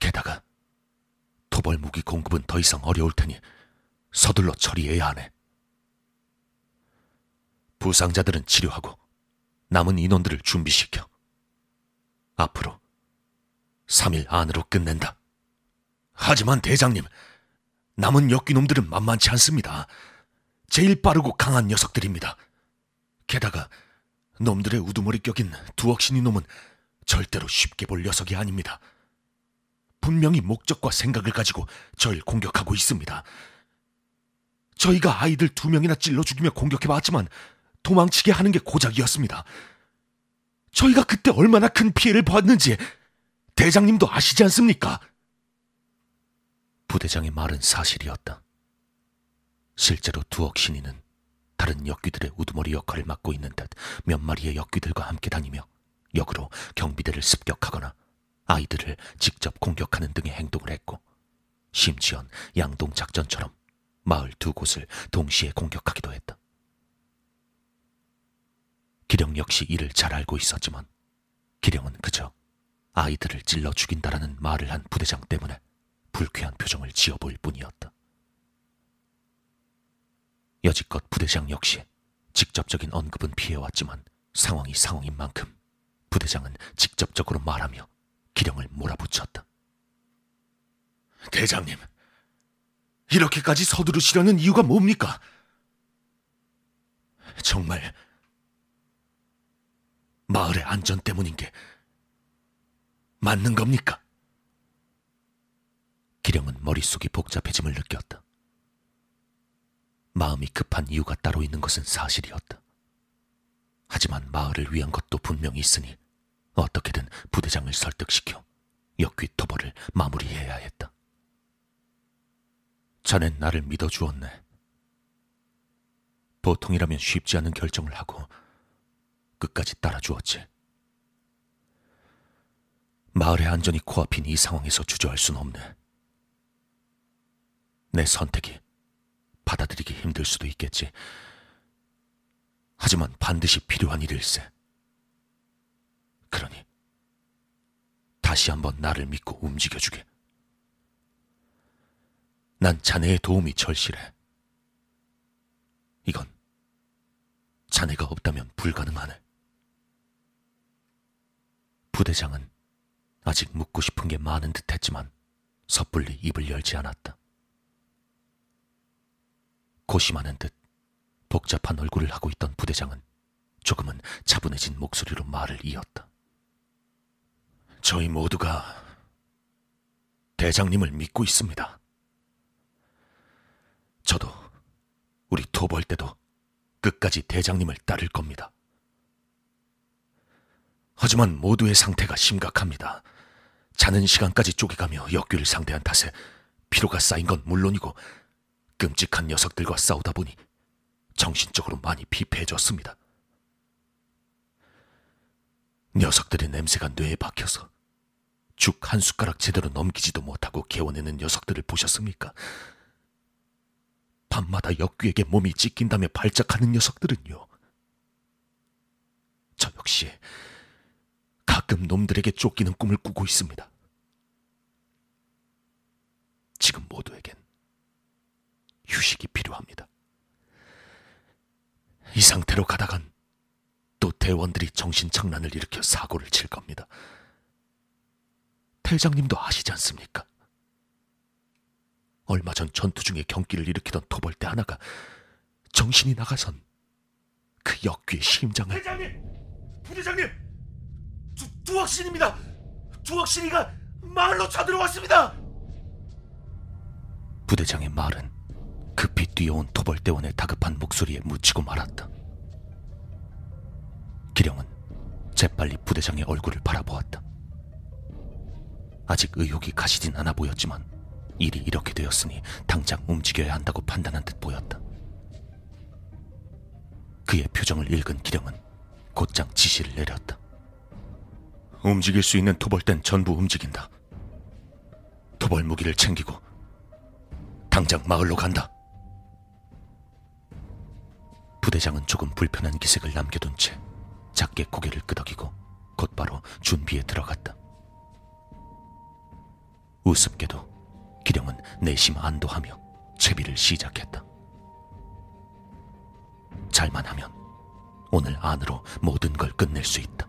게다가 토벌 무기 공급은 더 이상 어려울 테니 서둘러 처리해야 하네. 부상자들은 치료하고 남은 인원들을 준비시켜. 앞으로 3일 안으로 끝낸다. 하지만 대장님, 남은 역귀놈들은 만만치 않습니다. 제일 빠르고 강한 녀석들입니다. 게다가 놈들의 우두머리 격인 두억신이 놈은 절대로 쉽게 볼 녀석이 아닙니다. 분명히 목적과 생각을 가지고 절 공격하고 있습니다. 저희가 아이들 두 명이나 찔러 죽이며 공격해봤지만 도망치게 하는 게 고작이었습니다. 저희가 그때 얼마나 큰 피해를 봤는지 대장님도 아시지 않습니까? 부대장의 말은 사실이었다. 실제로 두억 신이는 다른 역귀들의 우두머리 역할을 맡고 있는 듯 몇 마리의 역귀들과 함께 다니며 역으로 경비대를 습격하거나 아이들을 직접 공격하는 등의 행동을 했고 심지어 양동 작전처럼 마을 두 곳을 동시에 공격하기도 했다. 기령 역시 이를 잘 알고 있었지만 기령은 그저 아이들을 찔러 죽인다라는 말을 한 부대장 때문에 불쾌한 표정을 지어 보일 뿐이었다. 여지껏 부대장 역시 직접적인 언급은 피해왔지만 상황이 상황인 만큼 부대장은 직접적으로 말하며 기령을 몰아붙였다. 대장님, 이렇게까지 서두르시려는 이유가 뭡니까? 정말 마을의 안전 때문인 게 맞는 겁니까? 기령은 머릿속이 복잡해짐을 느꼈다. 마음이 급한 이유가 따로 있는 것은 사실이었다. 하지만 마을을 위한 것도 분명히 있으니 어떻게든 부대장을 설득시켜 역귀 토벌을 마무리해야 했다. 자넨 나를 믿어주었네. 보통이라면 쉽지 않은 결정을 하고 끝까지 따라주었지. 마을의 안전이 코앞인 이 상황에서 주저할 수는 없네. 내 선택이 받아들이기 힘들 수도 있겠지. 하지만 반드시 필요한 일일세. 그러니 다시 한번 나를 믿고 움직여주게. 난 자네의 도움이 절실해. 이건 자네가 없다면 불가능하네. 부대장은 아직 묻고 싶은 게 많은 듯 했지만 섣불리 입을 열지 않았다. 고심하는 듯 복잡한 얼굴을 하고 있던 부대장은 조금은 차분해진 목소리로 말을 이었다. 저희 모두가 대장님을 믿고 있습니다. 저도 우리 토벌 때도 끝까지 대장님을 따를 겁니다. 하지만 모두의 상태가 심각합니다. 자는 시간까지 쪼개가며 역귀를 상대한 탓에 피로가 쌓인 건 물론이고 끔찍한 녀석들과 싸우다 보니 정신적으로 많이 피폐해졌습니다. 녀석들의 냄새가 뇌에 박혀서 죽 한 숟가락 제대로 넘기지도 못하고 개워내는 녀석들을 보셨습니까? 밤마다 역귀에게 몸이 찢긴다며 발작하는 녀석들은요. 저 역시 가끔 놈들에게 쫓기는 꿈을 꾸고 있습니다. 지금 모두에겐 휴식이 필요합니다. 이 상태로 가다간 또 대원들이 정신착란을 일으켜 사고를 칠 겁니다. 대장님도 아시지 않습니까? 얼마 전 전투 중에 경기를 일으키던 토벌대 하나가 정신이 나가선 그 역귀의 심장을 대장님! 부대장님! 두, 두학신입니다! 두학신이가 마을로 쳐들어왔습니다! 부대장의 말은 급히 뛰어온 토벌대원의 다급한 목소리에 묻히고 말았다. 기령은 재빨리 부대장의 얼굴을 바라보았다. 아직 의욕이 가시진 않아 보였지만 일이 이렇게 되었으니 당장 움직여야 한다고 판단한 듯 보였다. 그의 표정을 읽은 기령은 곧장 지시를 내렸다. 움직일 수 있는 토벌대는 전부 움직인다. 토벌 무기를 챙기고 당장 마을로 간다. 부대장은 조금 불편한 기색을 남겨둔 채 작게 고개를 끄덕이고 곧바로 준비에 들어갔다. 우습게도 기령은 내심 안도하며 채비를 시작했다. 잘만 하면 오늘 안으로 모든 걸 끝낼 수 있다.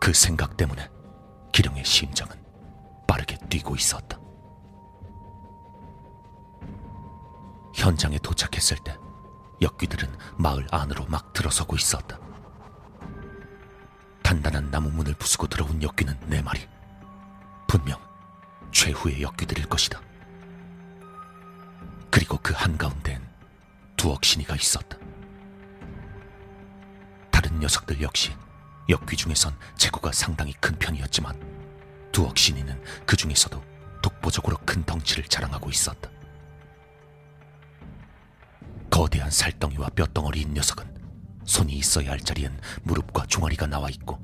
그 생각 때문에 기령의 심장은 빠르게 뛰고 있었다. 현장에 도착했을 때 역귀들은 마을 안으로 막 들어서고 있었다. 단단한 나무 문을 부수고 들어온 역귀는 네 마리. 분명 최후의 역귀들일 것이다. 그리고 그 한가운데엔 두 억신이가 있었다. 다른 녀석들 역시 역귀 중에선 체구가 상당히 큰 편이었지만 두 억신이는 그 중에서도 독보적으로 큰 덩치를 자랑하고 있었다. 거대한 살덩이와 뼈덩어리인 녀석은 손이 있어야 할 자리엔 무릎과 종아리가 나와 있고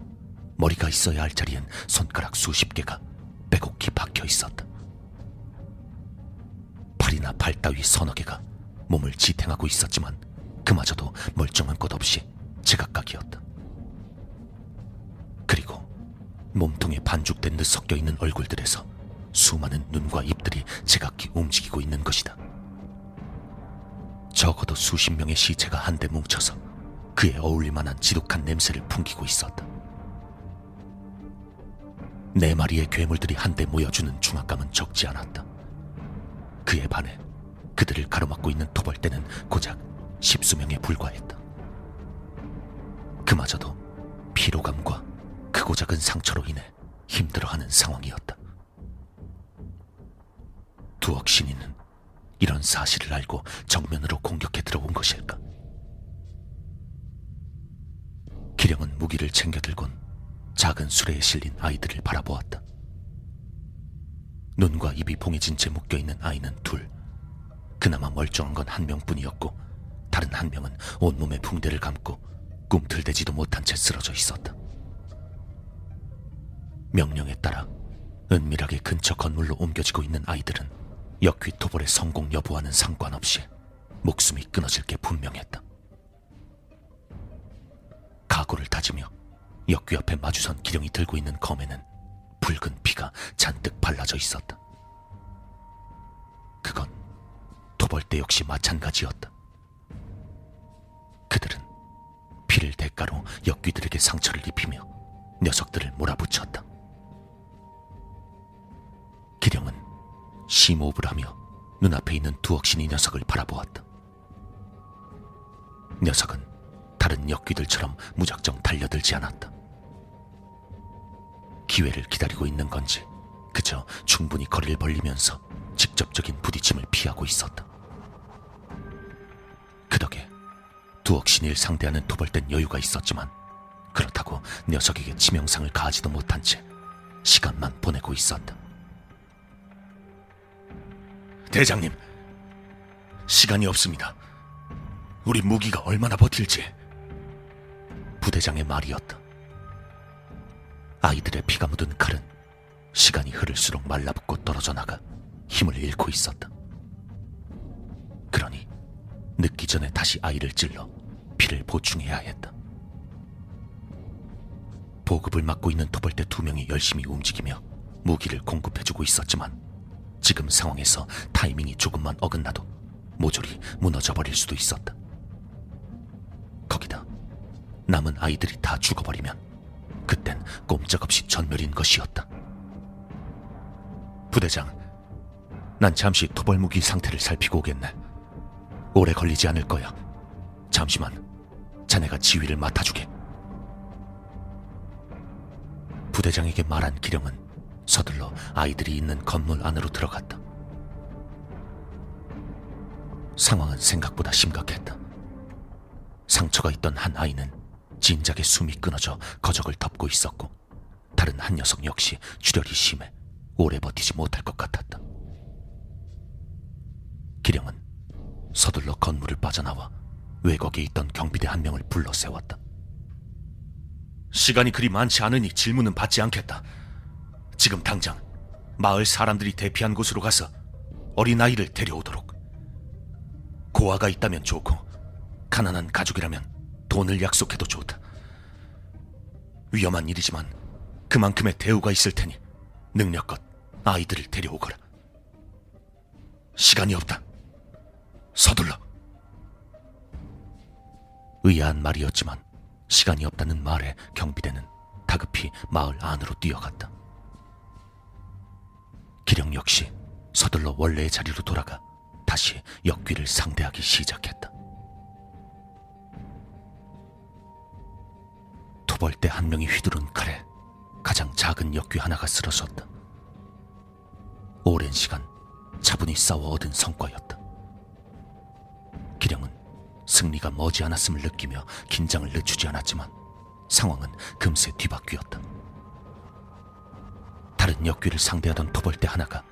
머리가 있어야 할 자리엔 손가락 수십 개가 빼곡히 박혀 있었다. 팔이나 발 따위 서너 개가 몸을 지탱하고 있었지만 그마저도 멀쩡한 것 없이 제각각이었다. 그리고 몸통에 반죽된 듯 섞여 있는 얼굴들에서 수많은 눈과 입들이 제각기 움직이고 있는 것이다. 적어도 수십 명의 시체가 한데 뭉쳐서 그에 어울릴 만한 지독한 냄새를 풍기고 있었다. 네 마리의 괴물들이 한데 모여주는 중압감은 적지 않았다. 그에 반해 그들을 가로막고 있는 토벌대는 고작 십수명에 불과했다. 그마저도 피로감과 크고 작은 상처로 인해 힘들어하는 상황이었다. 두억 신이는 이런 사실을 알고 정면으로 공격해 들어온 것일까? 기령은 무기를 챙겨들곤 작은 수레에 실린 아이들을 바라보았다. 눈과 입이 봉해진 채 묶여있는 아이는 둘. 그나마 멀쩡한 건 한 명뿐이었고 다른 한 명은 온몸에 붕대를 감고 꿈틀대지도 못한 채 쓰러져 있었다. 명령에 따라 은밀하게 근처 건물로 옮겨지고 있는 아이들은 역귀 토벌의 성공 여부와는 상관없이 목숨이 끊어질 게 분명했다. 각오를 다지며 역귀 앞에 마주선 기령이 들고 있는 검에는 붉은 피가 잔뜩 발라져 있었다. 그건 토벌대 역시 마찬가지였다. 그들은 피를 대가로 역귀들에게 상처를 입히며 녀석들을 몰아붙였다. 기령은 심호흡을 하며 눈앞에 있는 두억신이 녀석을 바라보았다. 녀석은 다른 역귀들처럼 무작정 달려들지 않았다. 기회를 기다리고 있는 건지 그저 충분히 거리를 벌리면서 직접적인 부딪힘을 피하고 있었다. 그 덕에 두억신일 상대하는 토벌된 여유가 있었지만 그렇다고 녀석에게 치명상을 가하지도 못한 채 시간만 보내고 있었다. 대장님, 시간이 없습니다. 우리 무기가 얼마나 버틸지. 부대장의 말이었다. 아이들의 피가 묻은 칼은 시간이 흐를수록 말라붙고 떨어져 나가 힘을 잃고 있었다. 그러니 늦기 전에 다시 아이를 찔러 피를 보충해야 했다. 보급을 맡고 있는 토벌대 두 명이 열심히 움직이며 무기를 공급해주고 있었지만 지금 상황에서 타이밍이 조금만 어긋나도 모조리 무너져버릴 수도 있었다. 거기다 남은 아이들이 다 죽어버리면 그땐 꼼짝없이 전멸인 것이었다. 부대장, 난 잠시 토벌무기 상태를 살피고 오겠네. 오래 걸리지 않을 거야. 잠시만, 자네가 지휘를 맡아주게. 부대장에게 말한 기령은 서둘러 아이들이 있는 건물 안으로 들어갔다. 상황은 생각보다 심각했다. 상처가 있던 한 아이는 진작에 숨이 끊어져 거적을 덮고 있었고 다른 한 녀석 역시 출혈이 심해 오래 버티지 못할 것 같았다. 기령은 서둘러 건물을 빠져나와 외곽에 있던 경비대 한 명을 불러 세웠다. 시간이 그리 많지 않으니 질문은 받지 않겠다. 지금 당장 마을 사람들이 대피한 곳으로 가서 어린아이를 데려오도록. 고아가 있다면 좋고 가난한 가족이라면 돈을 약속해도 좋다. 위험한 일이지만 그만큼의 대우가 있을 테니 능력껏 아이들을 데려오거라. 시간이 없다. 서둘러. 의아한 말이었지만 시간이 없다는 말에 경비대는 다급히 마을 안으로 뛰어갔다. 기령 역시 서둘러 원래의 자리로 돌아가 다시 역귀를 상대하기 시작했다. 토벌대 한 명이 휘두른 칼에 가장 작은 역귀 하나가 쓰러졌다. 오랜 시간 차분히 싸워 얻은 성과였다. 기령은 승리가 머지않았음을 느끼며 긴장을 늦추지 않았지만 상황은 금세 뒤바뀌었다. 다른 역귀를 상대하던 토벌대 하나가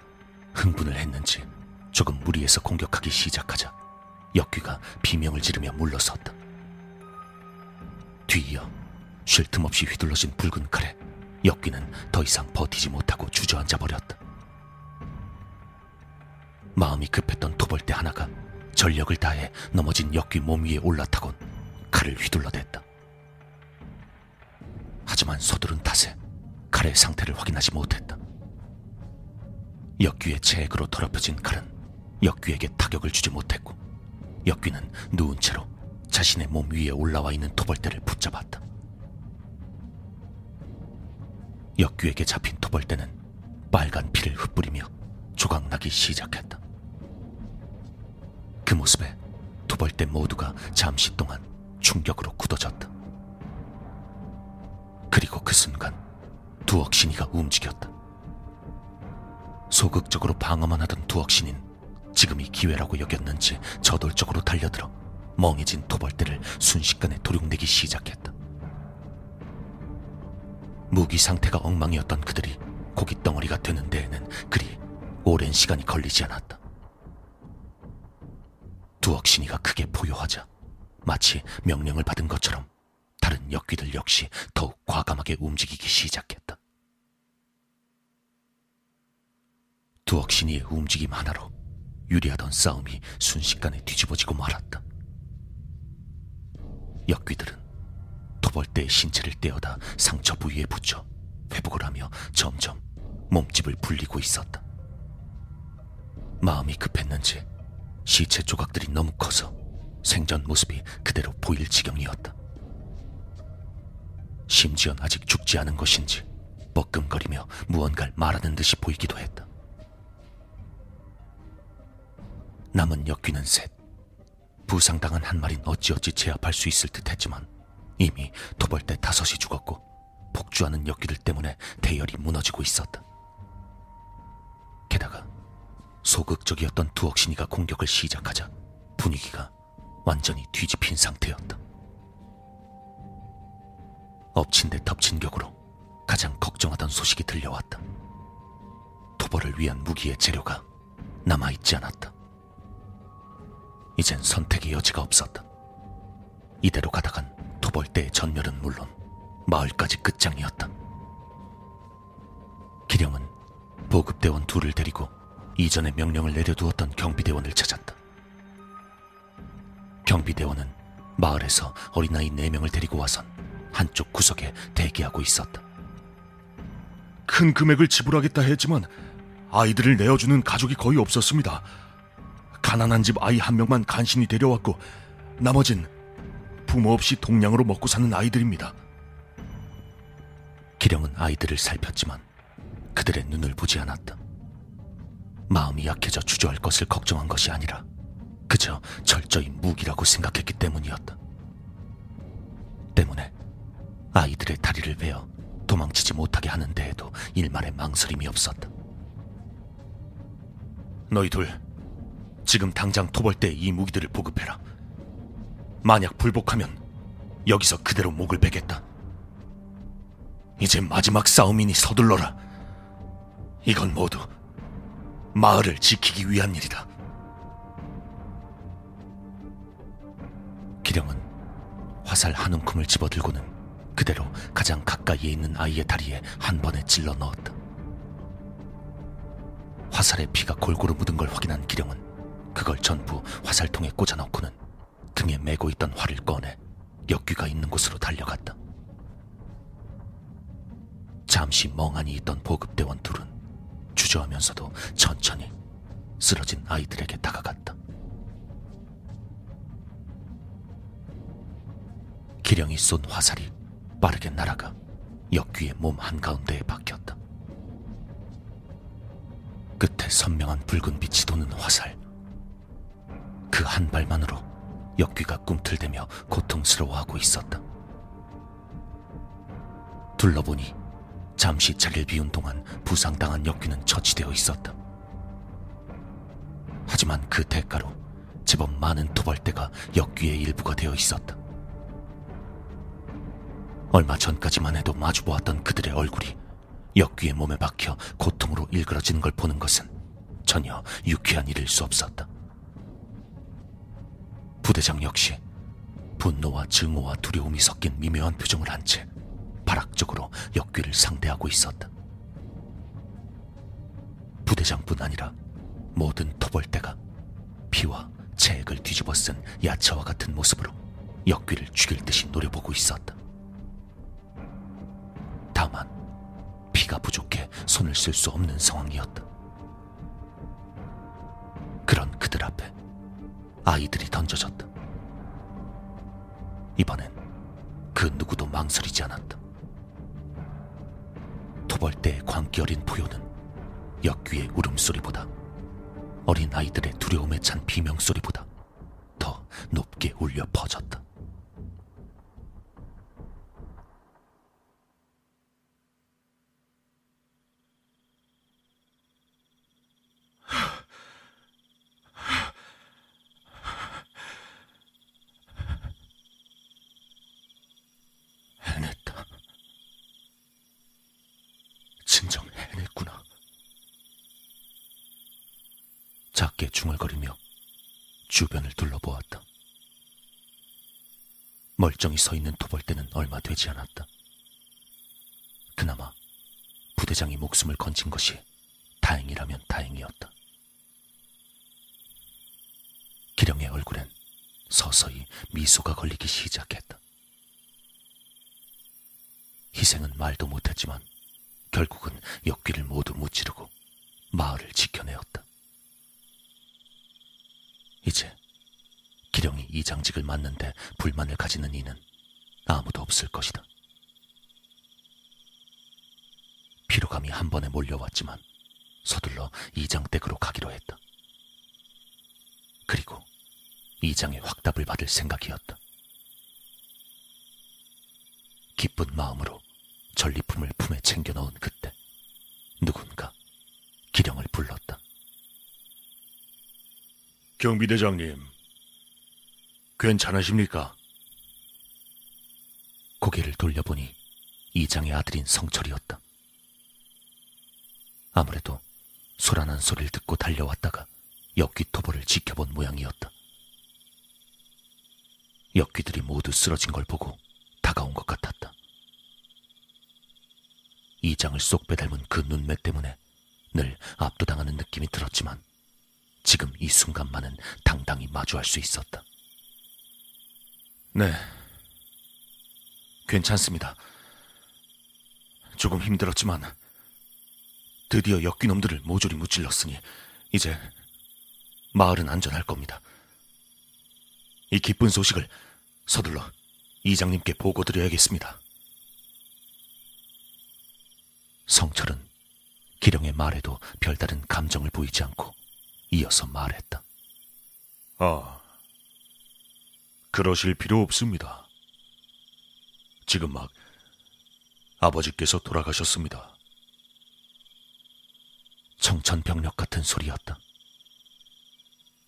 흥분을 했는지 조금 무리해서 공격하기 시작하자 역귀가 비명을 지르며 물러섰다. 뒤이어 쉴 틈 없이 휘둘러진 붉은 칼에 역귀는 더 이상 버티지 못하고 주저앉아 버렸다. 마음이 급했던 토벌대 하나가 전력을 다해 넘어진 역귀 몸 위에 올라타곤 칼을 휘둘러댔다. 하지만 서두른 탓에 칼의 상태를 확인하지 못했다. 역귀의 체액으로 더럽혀진 칼은 역귀에게 타격을 주지 못했고 역귀는 누운 채로 자신의 몸 위에 올라와 있는 토벌대를 붙잡았다. 역귀에게 잡힌 토벌대는 빨간 피를 흩뿌리며 조각나기 시작했다. 그 모습에 토벌대 모두가 잠시 동안 충격으로 굳어졌다. 그리고 그 순간 두억신이가 움직였다. 소극적으로 방어만 하던 두억신인 지금이 기회라고 여겼는지 저돌적으로 달려들어 멍해진 토벌대를 순식간에 도륙내기 시작했다. 무기 상태가 엉망이었던 그들이 고기 덩어리가 되는 데에는 그리 오랜 시간이 걸리지 않았다. 두억신이가 크게 포효하자 마치 명령을 받은 것처럼 다른 역귀들 역시 더욱 과감하게 움직이기 시작했다. 두억신이의 움직임 하나로 유리하던 싸움이 순식간에 뒤집어지고 말았다. 역귀들은 토벌대의 신체를 떼어다 상처 부위에 붙여 회복을 하며 점점 몸집을 불리고 있었다. 마음이 급했는지 시체 조각들이 너무 커서 생전 모습이 그대로 보일 지경이었다. 심지어 아직 죽지 않은 것인지 뻐끔거리며 무언가를 말하는 듯이 보이기도 했다. 남은 역귀는 셋. 부상당한 한 마리는 어찌어찌 제압할 수 있을 듯 했지만 이미 도벌대 다섯이 죽었고 폭주하는 역귀들 때문에 대열이 무너지고 있었다. 소극적이었던 두억신이가 공격을 시작하자 분위기가 완전히 뒤집힌 상태였다. 엎친 데 덮친 격으로 가장 걱정하던 소식이 들려왔다. 토벌을 위한 무기의 재료가 남아있지 않았다. 이젠 선택의 여지가 없었다. 이대로 가다간 토벌대의 전멸은 물론 마을까지 끝장이었다. 기령은 보급대원 둘을 데리고 이전에 명령을 내려두었던 경비대원을 찾았다. 경비대원은 마을에서 어린아이 네명을 데리고 와선 한쪽 구석에 대기하고 있었다. 큰 금액을 지불하겠다 했지만 아이들을 내어주는 가족이 거의 없었습니다. 가난한 집 아이 한 명만 간신히 데려왔고 나머진 부모 없이 동량으로 먹고 사는 아이들입니다. 기령은 아이들을 살폈지만 그들의 눈을 보지 않았다. 마음이 약해져 주저할 것을 걱정한 것이 아니라 그저 철저히 무기라고 생각했기 때문이었다. 때문에 아이들의 다리를 베어 도망치지 못하게 하는 데에도 일말의 망설임이 없었다. 너희 둘, 지금 당장 토벌대에 이 무기들을 보급해라. 만약 불복하면 여기서 그대로 목을 베겠다. 이제 마지막 싸움이니 서둘러라. 이건 모두 마을을 지키기 위한 일이다. 기령은 화살 한 움큼을 집어들고는 그대로 가장 가까이에 있는 아이의 다리에 한 번에 찔러 넣었다. 화살에 피가 골고루 묻은 걸 확인한 기령은 그걸 전부 화살통에 꽂아 넣고는 등에 메고 있던 활을 꺼내 역귀가 있는 곳으로 달려갔다. 잠시 멍하니 있던 보급대원 둘은 주저하면서도 천천히 쓰러진 아이들에게 다가갔다. 기령이 쏜 화살이 빠르게 날아가 역귀의 몸 한가운데에 박혔다. 끝에 선명한 붉은 빛이 도는 화살. 그 한 발만으로 역귀가 꿈틀대며 고통스러워하고 있었다. 둘러보니 잠시 자리를 비운 동안 부상당한 역귀는 처치되어 있었다. 하지만 그 대가로 제법 많은 토벌대가 역귀의 일부가 되어 있었다. 얼마 전까지만 해도 마주보았던 그들의 얼굴이 역귀의 몸에 박혀 고통으로 일그러지는 걸 보는 것은 전혀 유쾌한 일일 수 없었다. 부대장 역시 분노와 증오와 두려움이 섞인 미묘한 표정을 한 채 발악적으로 역귀를 상대하고 있었다. 부대장뿐 아니라 모든 토벌대가 피와 체액을 뒤집어 쓴 야채와 같은 모습으로 역귀를 죽일 듯이 노려보고 있었다. 다만 피가 부족해 손을 쓸 수 없는 상황이었다. 그런 그들 앞에 아이들이 던져졌다. 이번엔 그 누구도 망설이지 않았다. 토벌대의 광기 어린 포효는 역귀의 울음소리보다 어린 아이들의 두려움에 찬 비명소리보다 더 높게 울려 퍼졌다. 해냈다. 진정 해냈구나. 작게 중얼거리며 주변을 둘러보았다. 멀쩡히 서 있는 토벌대는 얼마 되지 않았다. 그나마 부대장이 목숨을 건진 것이 다행이라면 다행이었다. 기령의 얼굴엔 서서히 미소가 걸리기 시작했다. 희생은 말도 못했지만 결국은 역귀를 모두 무찌르고 마을을 지켜내었다. 이제 기령이 이 장직을 맡는데 불만을 가지는 이는 아무도 없을 것이다. 피로감이 한 번에 몰려왔지만 서둘러 이장 댁으로 가기로 했다. 그리고 이장의 확답을 받을 생각이었다. 기쁜 마음으로 전리품을 품에 챙겨 넣은 그때 누군가 기령을 불렀다. 경비대장님, 괜찮으십니까? 고개를 돌려보니 이장의 아들인 성철이었다. 아무래도 소란한 소리를 듣고 달려왔다가 역귀 토벌을 지켜본 모양이었다. 역귀들이 모두 쓰러진 걸 보고 다가온 것 같았다. 이장을 쏙 빼닮은 그 눈매 때문에 늘 압도당하는 느낌이 들었지만 지금 이 순간만은 당당히 마주할 수 있었다. 네. 괜찮습니다. 조금 힘들었지만 드디어 역귀놈들을 모조리 무찔렀으니 이제 마을은 안전할 겁니다. 이 기쁜 소식을 서둘러 이장님께 보고 드려야겠습니다. 성철은 기령의 말에도 별다른 감정을 보이지 않고 이어서 말했다. 아, 그러실 필요 없습니다. 지금 막 아버지께서 돌아가셨습니다. 청천벽력 같은 소리였다.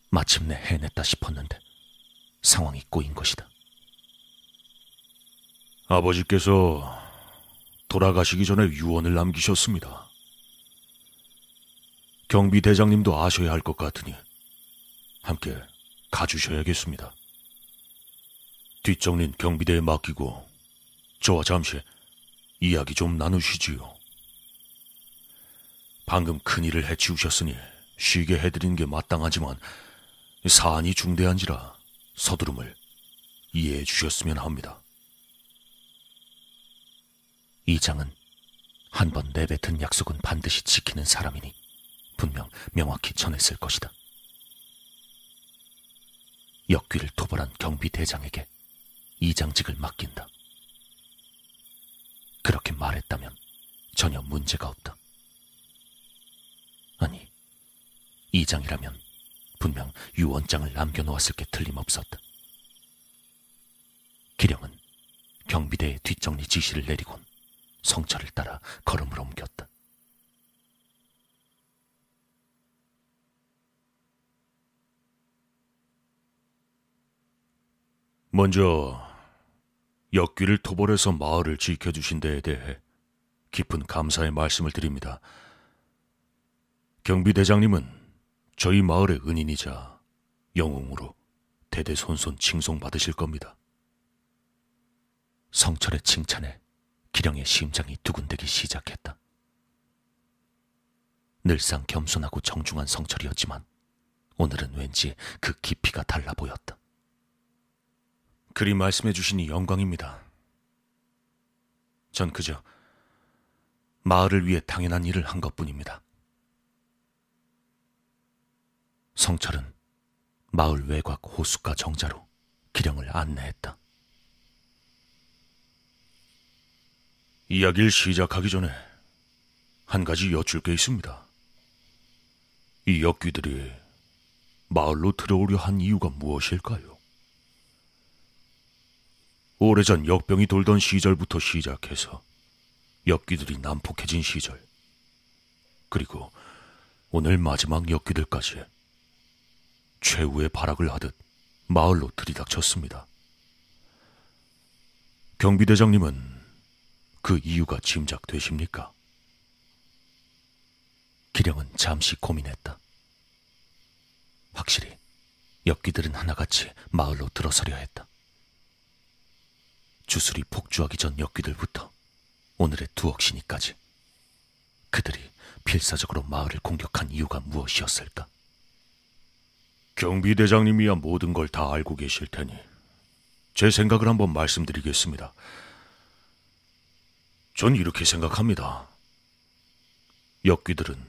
마침내 해냈다 싶었는데 상황이 꼬인 것이다. 아버지께서 돌아가시기 전에 유언을 남기셨습니다. 경비 대장님도 아셔야 할 것 같으니 함께 가주셔야겠습니다. 뒷정린 경비대에 맡기고 저와 잠시 이야기 좀 나누시지요. 방금 큰일을 해치우셨으니 쉬게 해드리는 게 마땅하지만 사안이 중대한지라 서두름을 이해해 주셨으면 합니다. 이장은 한 번 내뱉은 약속은 반드시 지키는 사람이니 분명 명확히 전했을 것이다. 역귀를 토벌한 경비대장에게 이장직을 맡긴다. 그렇게 말했다면 전혀 문제가 없다. 아니, 이장이라면 분명 유언장을 남겨놓았을 게 틀림없었다. 기령은 경비대의 뒷정리 지시를 내리곤 성철을 따라 걸음을 옮겼다. 먼저 역귀를 토벌해서 마을을 지켜주신 데에 대해 깊은 감사의 말씀을 드립니다. 경비대장님은 저희 마을의 은인이자 영웅으로 대대손손 칭송받으실 겁니다. 성철의 칭찬에 기령의 심장이 두근대기 시작했다. 늘상 겸손하고 정중한 성철이었지만 오늘은 왠지 그 깊이가 달라 보였다. 그리 말씀해 주시니 영광입니다. 전 그저 마을을 위해 당연한 일을 한 것뿐입니다. 성철은 마을 외곽 호숫가 정자로 기령을 안내했다. 이야기를 시작하기 전에 한 가지 여쭐 게 있습니다. 이 역귀들이 마을로 들어오려 한 이유가 무엇일까요? 오래전 역병이 돌던 시절부터 시작해서 역귀들이 난폭해진 시절, 그리고 오늘 마지막 역귀들까지 최후의 발악을 하듯 마을로 들이닥쳤습니다. 경비대장님은 그 이유가 짐작되십니까? 기령은 잠시 고민했다. 확실히 역귀들은 하나같이 마을로 들어서려 했다. 주술이 폭주하기 전 역귀들부터 오늘의 두억신이까지 그들이 필사적으로 마을을 공격한 이유가 무엇이었을까? 경비대장님이야 모든 걸 다 알고 계실 테니 제 생각을 한번 말씀드리겠습니다. 전 이렇게 생각합니다. 역귀들은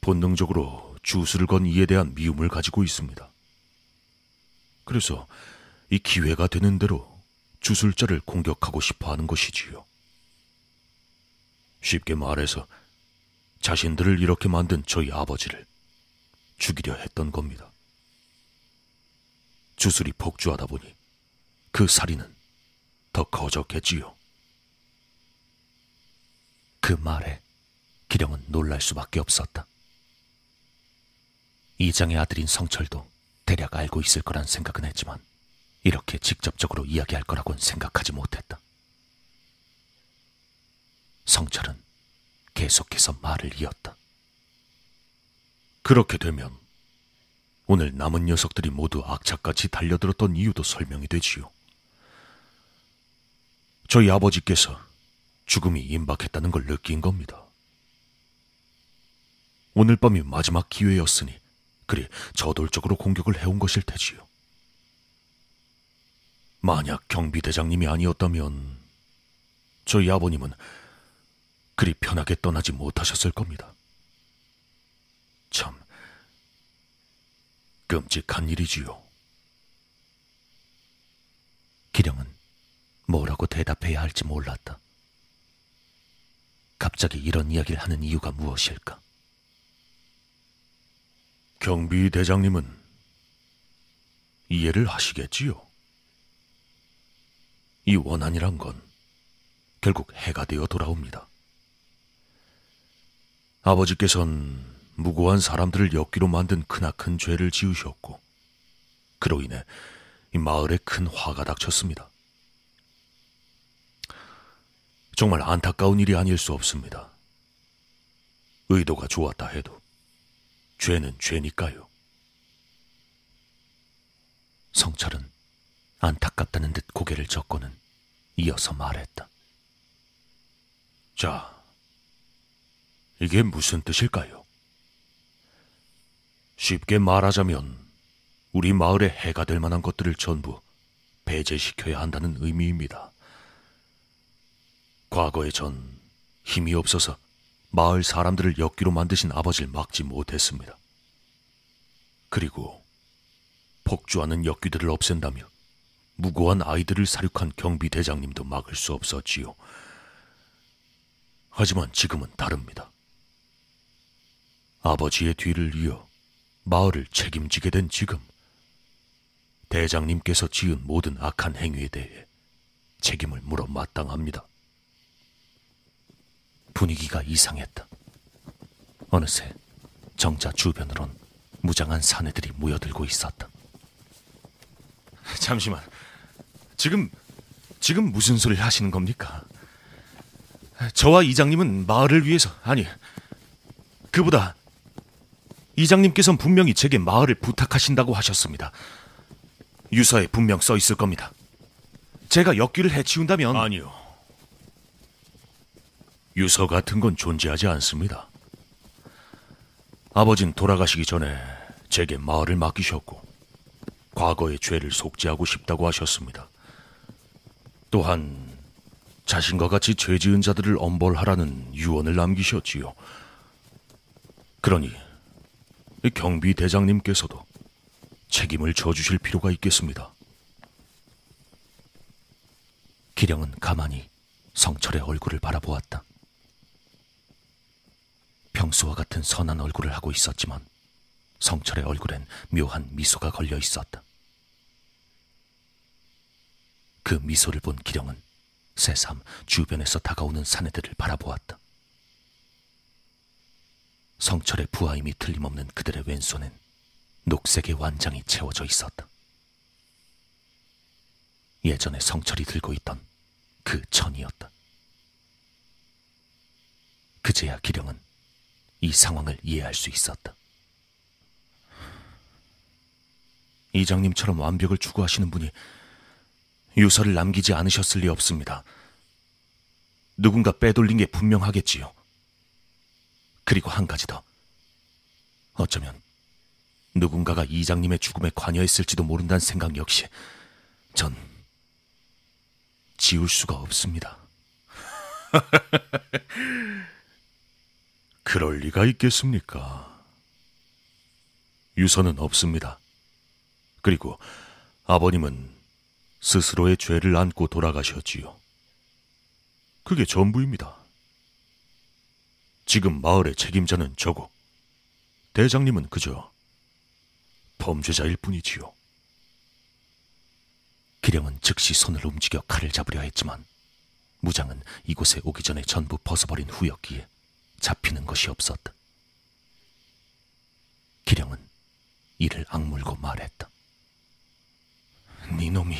본능적으로 주술을 건 이에 대한 미움을 가지고 있습니다. 그래서 이 기회가 되는 대로 주술자를 공격하고 싶어 하는 것이지요. 쉽게 말해서 자신들을 이렇게 만든 저희 아버지를 죽이려 했던 겁니다. 주술이 폭주하다 보니 그 살인은 더 거적했지요. 그 말에 기령은 놀랄 수밖에 없었다. 이장의 아들인 성철도 대략 알고 있을 거란 생각은 했지만 이렇게 직접적으로 이야기할 거라고는 생각하지 못했다. 성철은 계속해서 말을 이었다. 그렇게 되면 오늘 남은 녀석들이 모두 악착같이 달려들었던 이유도 설명이 되지요. 저희 아버지께서 죽음이 임박했다는 걸 느낀 겁니다. 오늘 밤이 마지막 기회였으니 그리 저돌적으로 공격을 해온 것일 테지요. 만약 경비대장님이 아니었다면 저희 아버님은 그리 편하게 떠나지 못하셨을 겁니다. 참 끔찍한 일이지요. 기령은 뭐라고 대답해야 할지 몰랐다. 갑자기 이런 이야기를 하는 이유가 무엇일까? 경비 대장님은 이해를 하시겠지요. 이 원한이란 건 결국 해가 되어 돌아옵니다. 아버지께선 무고한 사람들을 엮기로 만든 크나큰 죄를 지으셨고, 그로 인해 이 마을에 큰 화가 닥쳤습니다. 정말 안타까운 일이 아닐 수 없습니다. 의도가 좋았다 해도 죄는 죄니까요. 성철은 안타깝다는 듯 고개를 젓고는 이어서 말했다. 자, 이게 무슨 뜻일까요? 쉽게 말하자면 우리 마을에 해가 될 만한 것들을 전부 배제시켜야 한다는 의미입니다. 과거에 전 힘이 없어서 마을 사람들을 엮기로 만드신 아버지를 막지 못했습니다. 그리고 폭주하는 엮기들을 없앤다며 무고한 아이들을 사륙한 경비대장님도 막을 수 없었지요. 하지만 지금은 다릅니다. 아버지의 뒤를 이어 마을을 책임지게 된 지금, 대장님께서 지은 모든 악한 행위에 대해 책임을 물어 마땅합니다. 분위기가 이상했다. 어느새 정자 주변으론 무장한 사내들이 모여들고 있었다. 잠시만. 지금, 지금 무슨 소리를 하시는 겁니까? 저와 이장님은 마을을 위해서, 아니, 그보다 이장님께서는 분명히 제게 마을을 부탁하신다고 하셨습니다. 유서에 분명 써 있을 겁니다. 제가 역기를 해치운다면 아니요. 유서 같은 건 존재하지 않습니다. 아버진 돌아가시기 전에 제게 마을을 맡기셨고 과거의 죄를 속죄하고 싶다고 하셨습니다. 또한 자신과 같이 죄 지은 자들을 엄벌하라는 유언을 남기셨지요. 그러니 이 경비 대장님께서도 책임을 져주실 필요가 있겠습니다. 기령은 가만히 성철의 얼굴을 바라보았다. 평소와 같은 선한 얼굴을 하고 있었지만 성철의 얼굴엔 묘한 미소가 걸려 있었다. 그 미소를 본 기령은 새삼 주변에서 다가오는 사내들을 바라보았다. 성철의 부하임이 틀림없는 그들의 왼손엔 녹색의 완장이 채워져 있었다. 예전에 성철이 들고 있던 그 천이었다. 그제야 기령은 이 상황을 이해할 수 있었다. 이장님처럼 완벽을 추구하시는 분이 유서를 남기지 않으셨을 리 없습니다. 누군가 빼돌린 게 분명하겠지요. 그리고 한 가지 더. 어쩌면 누군가가 이장님의 죽음에 관여했을지도 모른다는 생각 역시 전 지울 수가 없습니다. 그럴 리가 있겠습니까? 유서는 없습니다. 그리고 아버님은 스스로의 죄를 안고 돌아가셨지요. 그게 전부입니다. 지금 마을의 책임자는 저고, 대장님은 그저 범죄자일 뿐이지요. 기령은 즉시 손을 움직여 칼을 잡으려 했지만 무장은 이곳에 오기 전에 전부 벗어버린 후였기에 잡히는 것이 없었다. 기령은 이를 악물고 말했다. 니놈이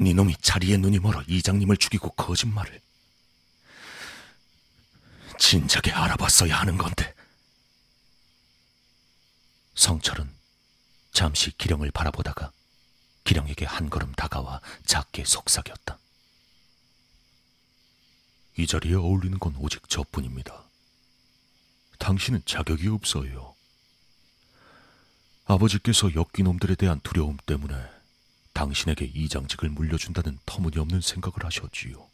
니놈이 자리에 눈이 멀어 이장님을 죽이고 거짓말을 진작에 알아봤어야 하는 건데 성철은 잠시 기령을 바라보다가 기령에게 한 걸음 다가와 작게 속삭였다. 이 자리에 어울리는 건 오직 저뿐입니다. 당신은 자격이 없어요. 아버지께서 역기놈들에 대한 두려움 때문에 당신에게 이장직을 물려준다는 터무니없는 생각을 하셨지요.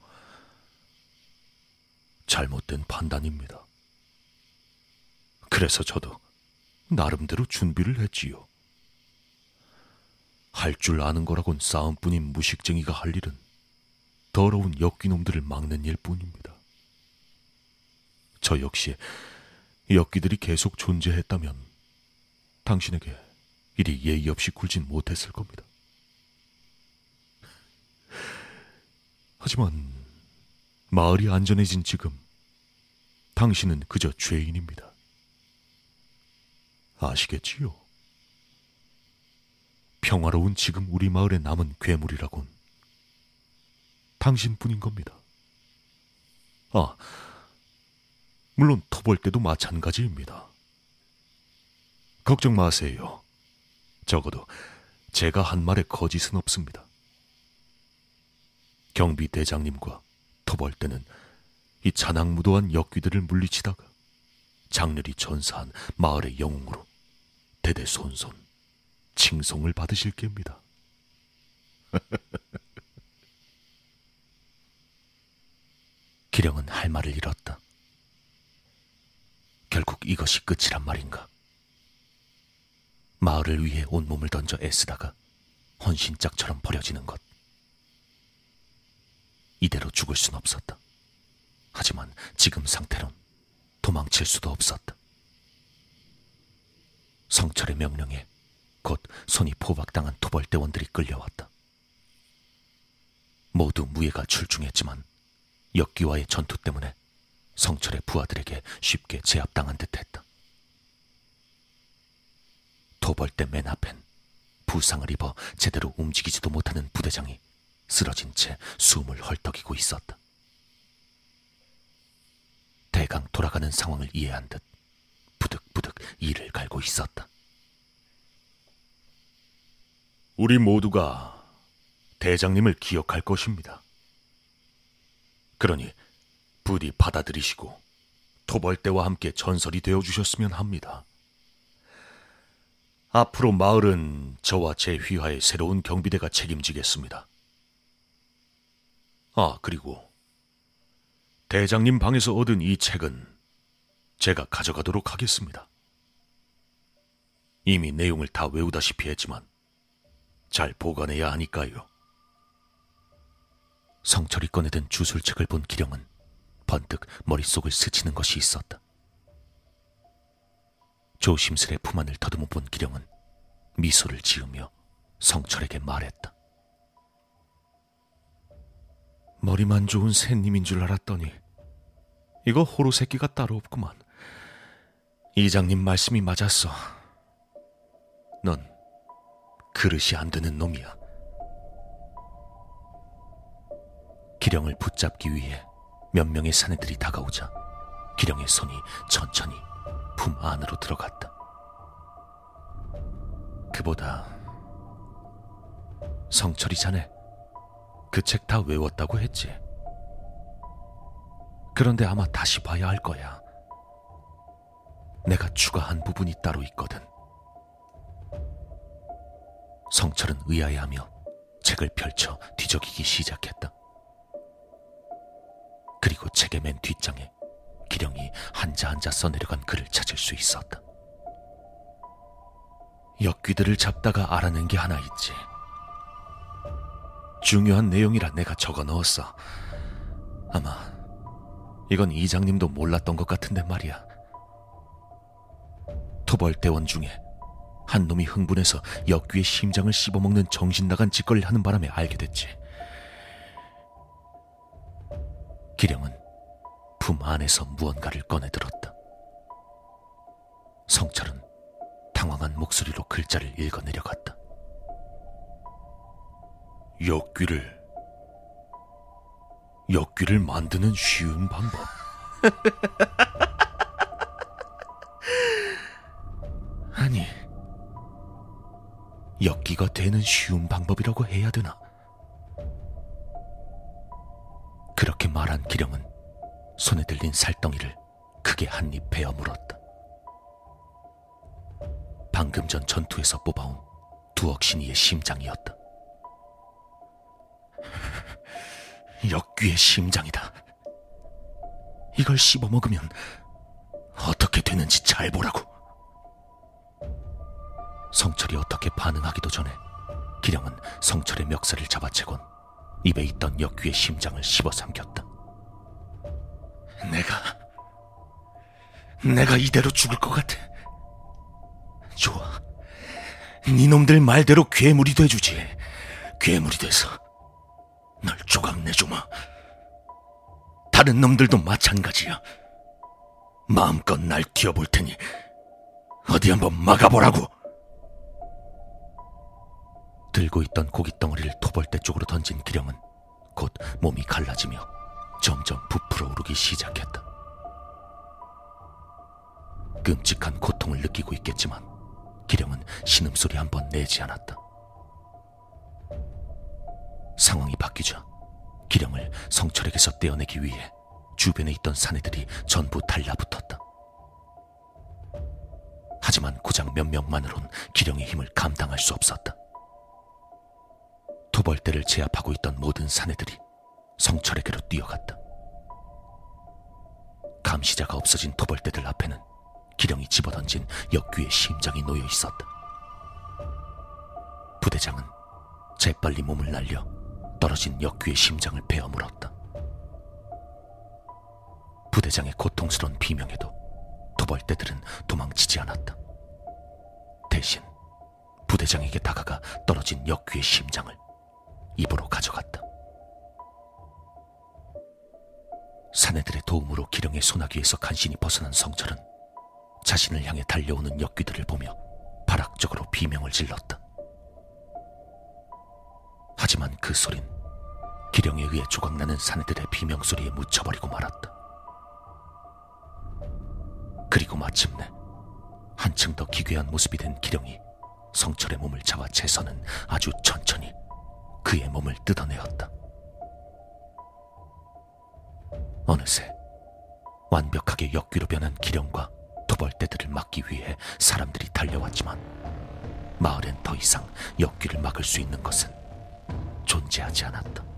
잘못된 판단입니다. 그래서 저도 나름대로 준비를 했지요. 할 줄 아는 거라곤 싸움뿐인 무식쟁이가 할 일은 더러운 역기놈들을 막는 일뿐입니다. 저 역시 역기들이 계속 존재했다면 당신에게 이리 예의 없이 굴진 못했을 겁니다. 하지만 마을이 안전해진 지금 당신은 그저 죄인입니다. 아시겠지요? 평화로운 지금 우리 마을에 남은 괴물이라곤 당신뿐인 겁니다. 아, 물론 터볼 때도 마찬가지입니다. 걱정 마세요. 적어도 제가 한 말에 거짓은 없습니다. 경비 대장님과 토벌 때는 이 잔악무도한 역귀들을 물리치다가 장렬히 전사한 마을의 영웅으로 대대손손 칭송을 받으실 겁니다. 기령은 할 말을 잃었다. 결국 이것이 끝이란 말인가? 마을을 위해 온몸을 던져 애쓰다가 헌신짝처럼 버려지는 것. 이대로 죽을 순 없었다. 하지만 지금 상태론 도망칠 수도 없었다. 성철의 명령에 곧 손이 포박당한 토벌대원들이 끌려왔다. 모두 무예가 출중했지만 역기와의 전투 때문에 성철의 부하들에게 쉽게 제압당한 듯했다. 도벌대 맨 앞엔 부상을 입어 제대로 움직이지도 못하는 부대장이 쓰러진 채 숨을 헐떡이고 있었다. 대강 돌아가는 상황을 이해한 듯 부득부득 이를 갈고 있었다. 우리 모두가 대장님을 기억할 것입니다. 그러니 부디 받아들이시고 토벌대와 함께 전설이 되어 주셨으면 합니다. 앞으로 마을은 저와 제 휘하의 새로운 경비대가 책임지겠습니다. 아, 그리고 대장님 방에서 얻은 이 책은 제가 가져가도록 하겠습니다. 이미 내용을 다 외우다시피 했지만 잘 보관해야 하니까요. 성철이 꺼내든 주술책을 본 기령은 번뜩 머릿속을 스치는 것이 있었다. 조심스레 품 안을 더듬어 본 기령은 미소를 지으며 성철에게 말했다. 머리만 좋은 새님인 줄 알았더니 이거 호로 새끼가 따로 없구만. 이장님 말씀이 맞았어. 넌 그릇이 안 되는 놈이야. 기령을 붙잡기 위해 몇 명의 사내들이 다가오자 기령의 손이 천천히 품 안으로 들어갔다. 그보다 성철이 자네 그 책 다 외웠다고 했지. 그런데 아마 다시 봐야 할 거야. 내가 추가한 부분이 따로 있거든. 성철은 의아해하며 책을 펼쳐 뒤적이기 시작했다. 그리고 책의 맨 뒷장에 기령이 한자 한자 써내려간 글을 찾을 수 있었다. 역귀들을 잡다가 알아낸 게 하나 있지. 중요한 내용이라 내가 적어 넣었어. 아마 이건 이장님도 몰랐던 것 같은데 말이야. 토벌대원 중에 한 놈이 흥분해서 역귀의 심장을 씹어먹는 정신 나간 짓거리를 하는 바람에 알게 됐지. 기령은 품 안에서 무언가를 꺼내들었다. 성철은 당황한 목소리로 글자를 읽어 내려갔다. 역귀를 역귀를 만드는 쉬운 방법. 아니, 엮기가 되는 쉬운 방법이라고 해야 되나? 그렇게 말한 기령은 손에 들린 살덩이를 크게 한 입 베어 물었다. 방금 전 전투에서 뽑아온 두억 신이의 심장이었다. 역귀의 심장이다. 이걸 씹어 먹으면 어떻게 되는지 잘 보라고. 성철이 어떻게 반응하기도 전에 기령은 성철의 멱살을 잡아채곤 입에 있던 역귀의 심장을 씹어 삼켰다. 내가 내가 이대로 죽을 것 같아. 좋아. 네 놈들 말대로 괴물이 돼주지. 괴물이 돼서 널 조각내주마. 다른 놈들도 마찬가지야. 마음껏 날 튀어볼 테니 어디 한번 막아보라고. 들고 있던 고깃 덩어리를 토벌대 쪽으로 던진 기령은 곧 몸이 갈라지며 점점 부풀어 오르기 시작했다. 끔찍한 고통을 느끼고 있겠지만 기령은 신음소리 한 번 내지 않았다. 상황이 바뀌자 기령을 성철에게서 떼어내기 위해 주변에 있던 사내들이 전부 달라붙었다. 하지만 고작 몇 명만으론 기령의 힘을 감당할 수 없었다. 토벌대를 제압하고 있던 모든 사내들이 성철에게로 뛰어갔다. 감시자가 없어진 토벌대들 앞에는 기령이 집어던진 역귀의 심장이 놓여 있었다. 부대장은 재빨리 몸을 날려 떨어진 역귀의 심장을 베어 물었다. 부대장의 고통스러운 비명에도 도벌대들은 도망치지 않았다. 대신 부대장에게 다가가 떨어진 역귀의 심장을 입으로 가져갔다. 사내들의 도움으로 기령의 소나기에서 간신히 벗어난 성철은 자신을 향해 달려오는 역귀들을 보며 발악적으로 비명을 질렀다. 하지만 그 소린 기령에 의해 조각나는 사내들의 비명 소리에 묻혀버리고 말았다. 그리고 마침내 한층 더 기괴한 모습이 된 기령이 성철의 몸을 잡아 채서는 아주 천천히 그의 몸을 뜯어내었다. 어느새 완벽하게 역귀로 변한 기령과 도벌대들을 막기 위해 사람들이 달려왔지만 마을엔 더 이상 역귀를 막을 수 있는 것은 존재하지 않았다.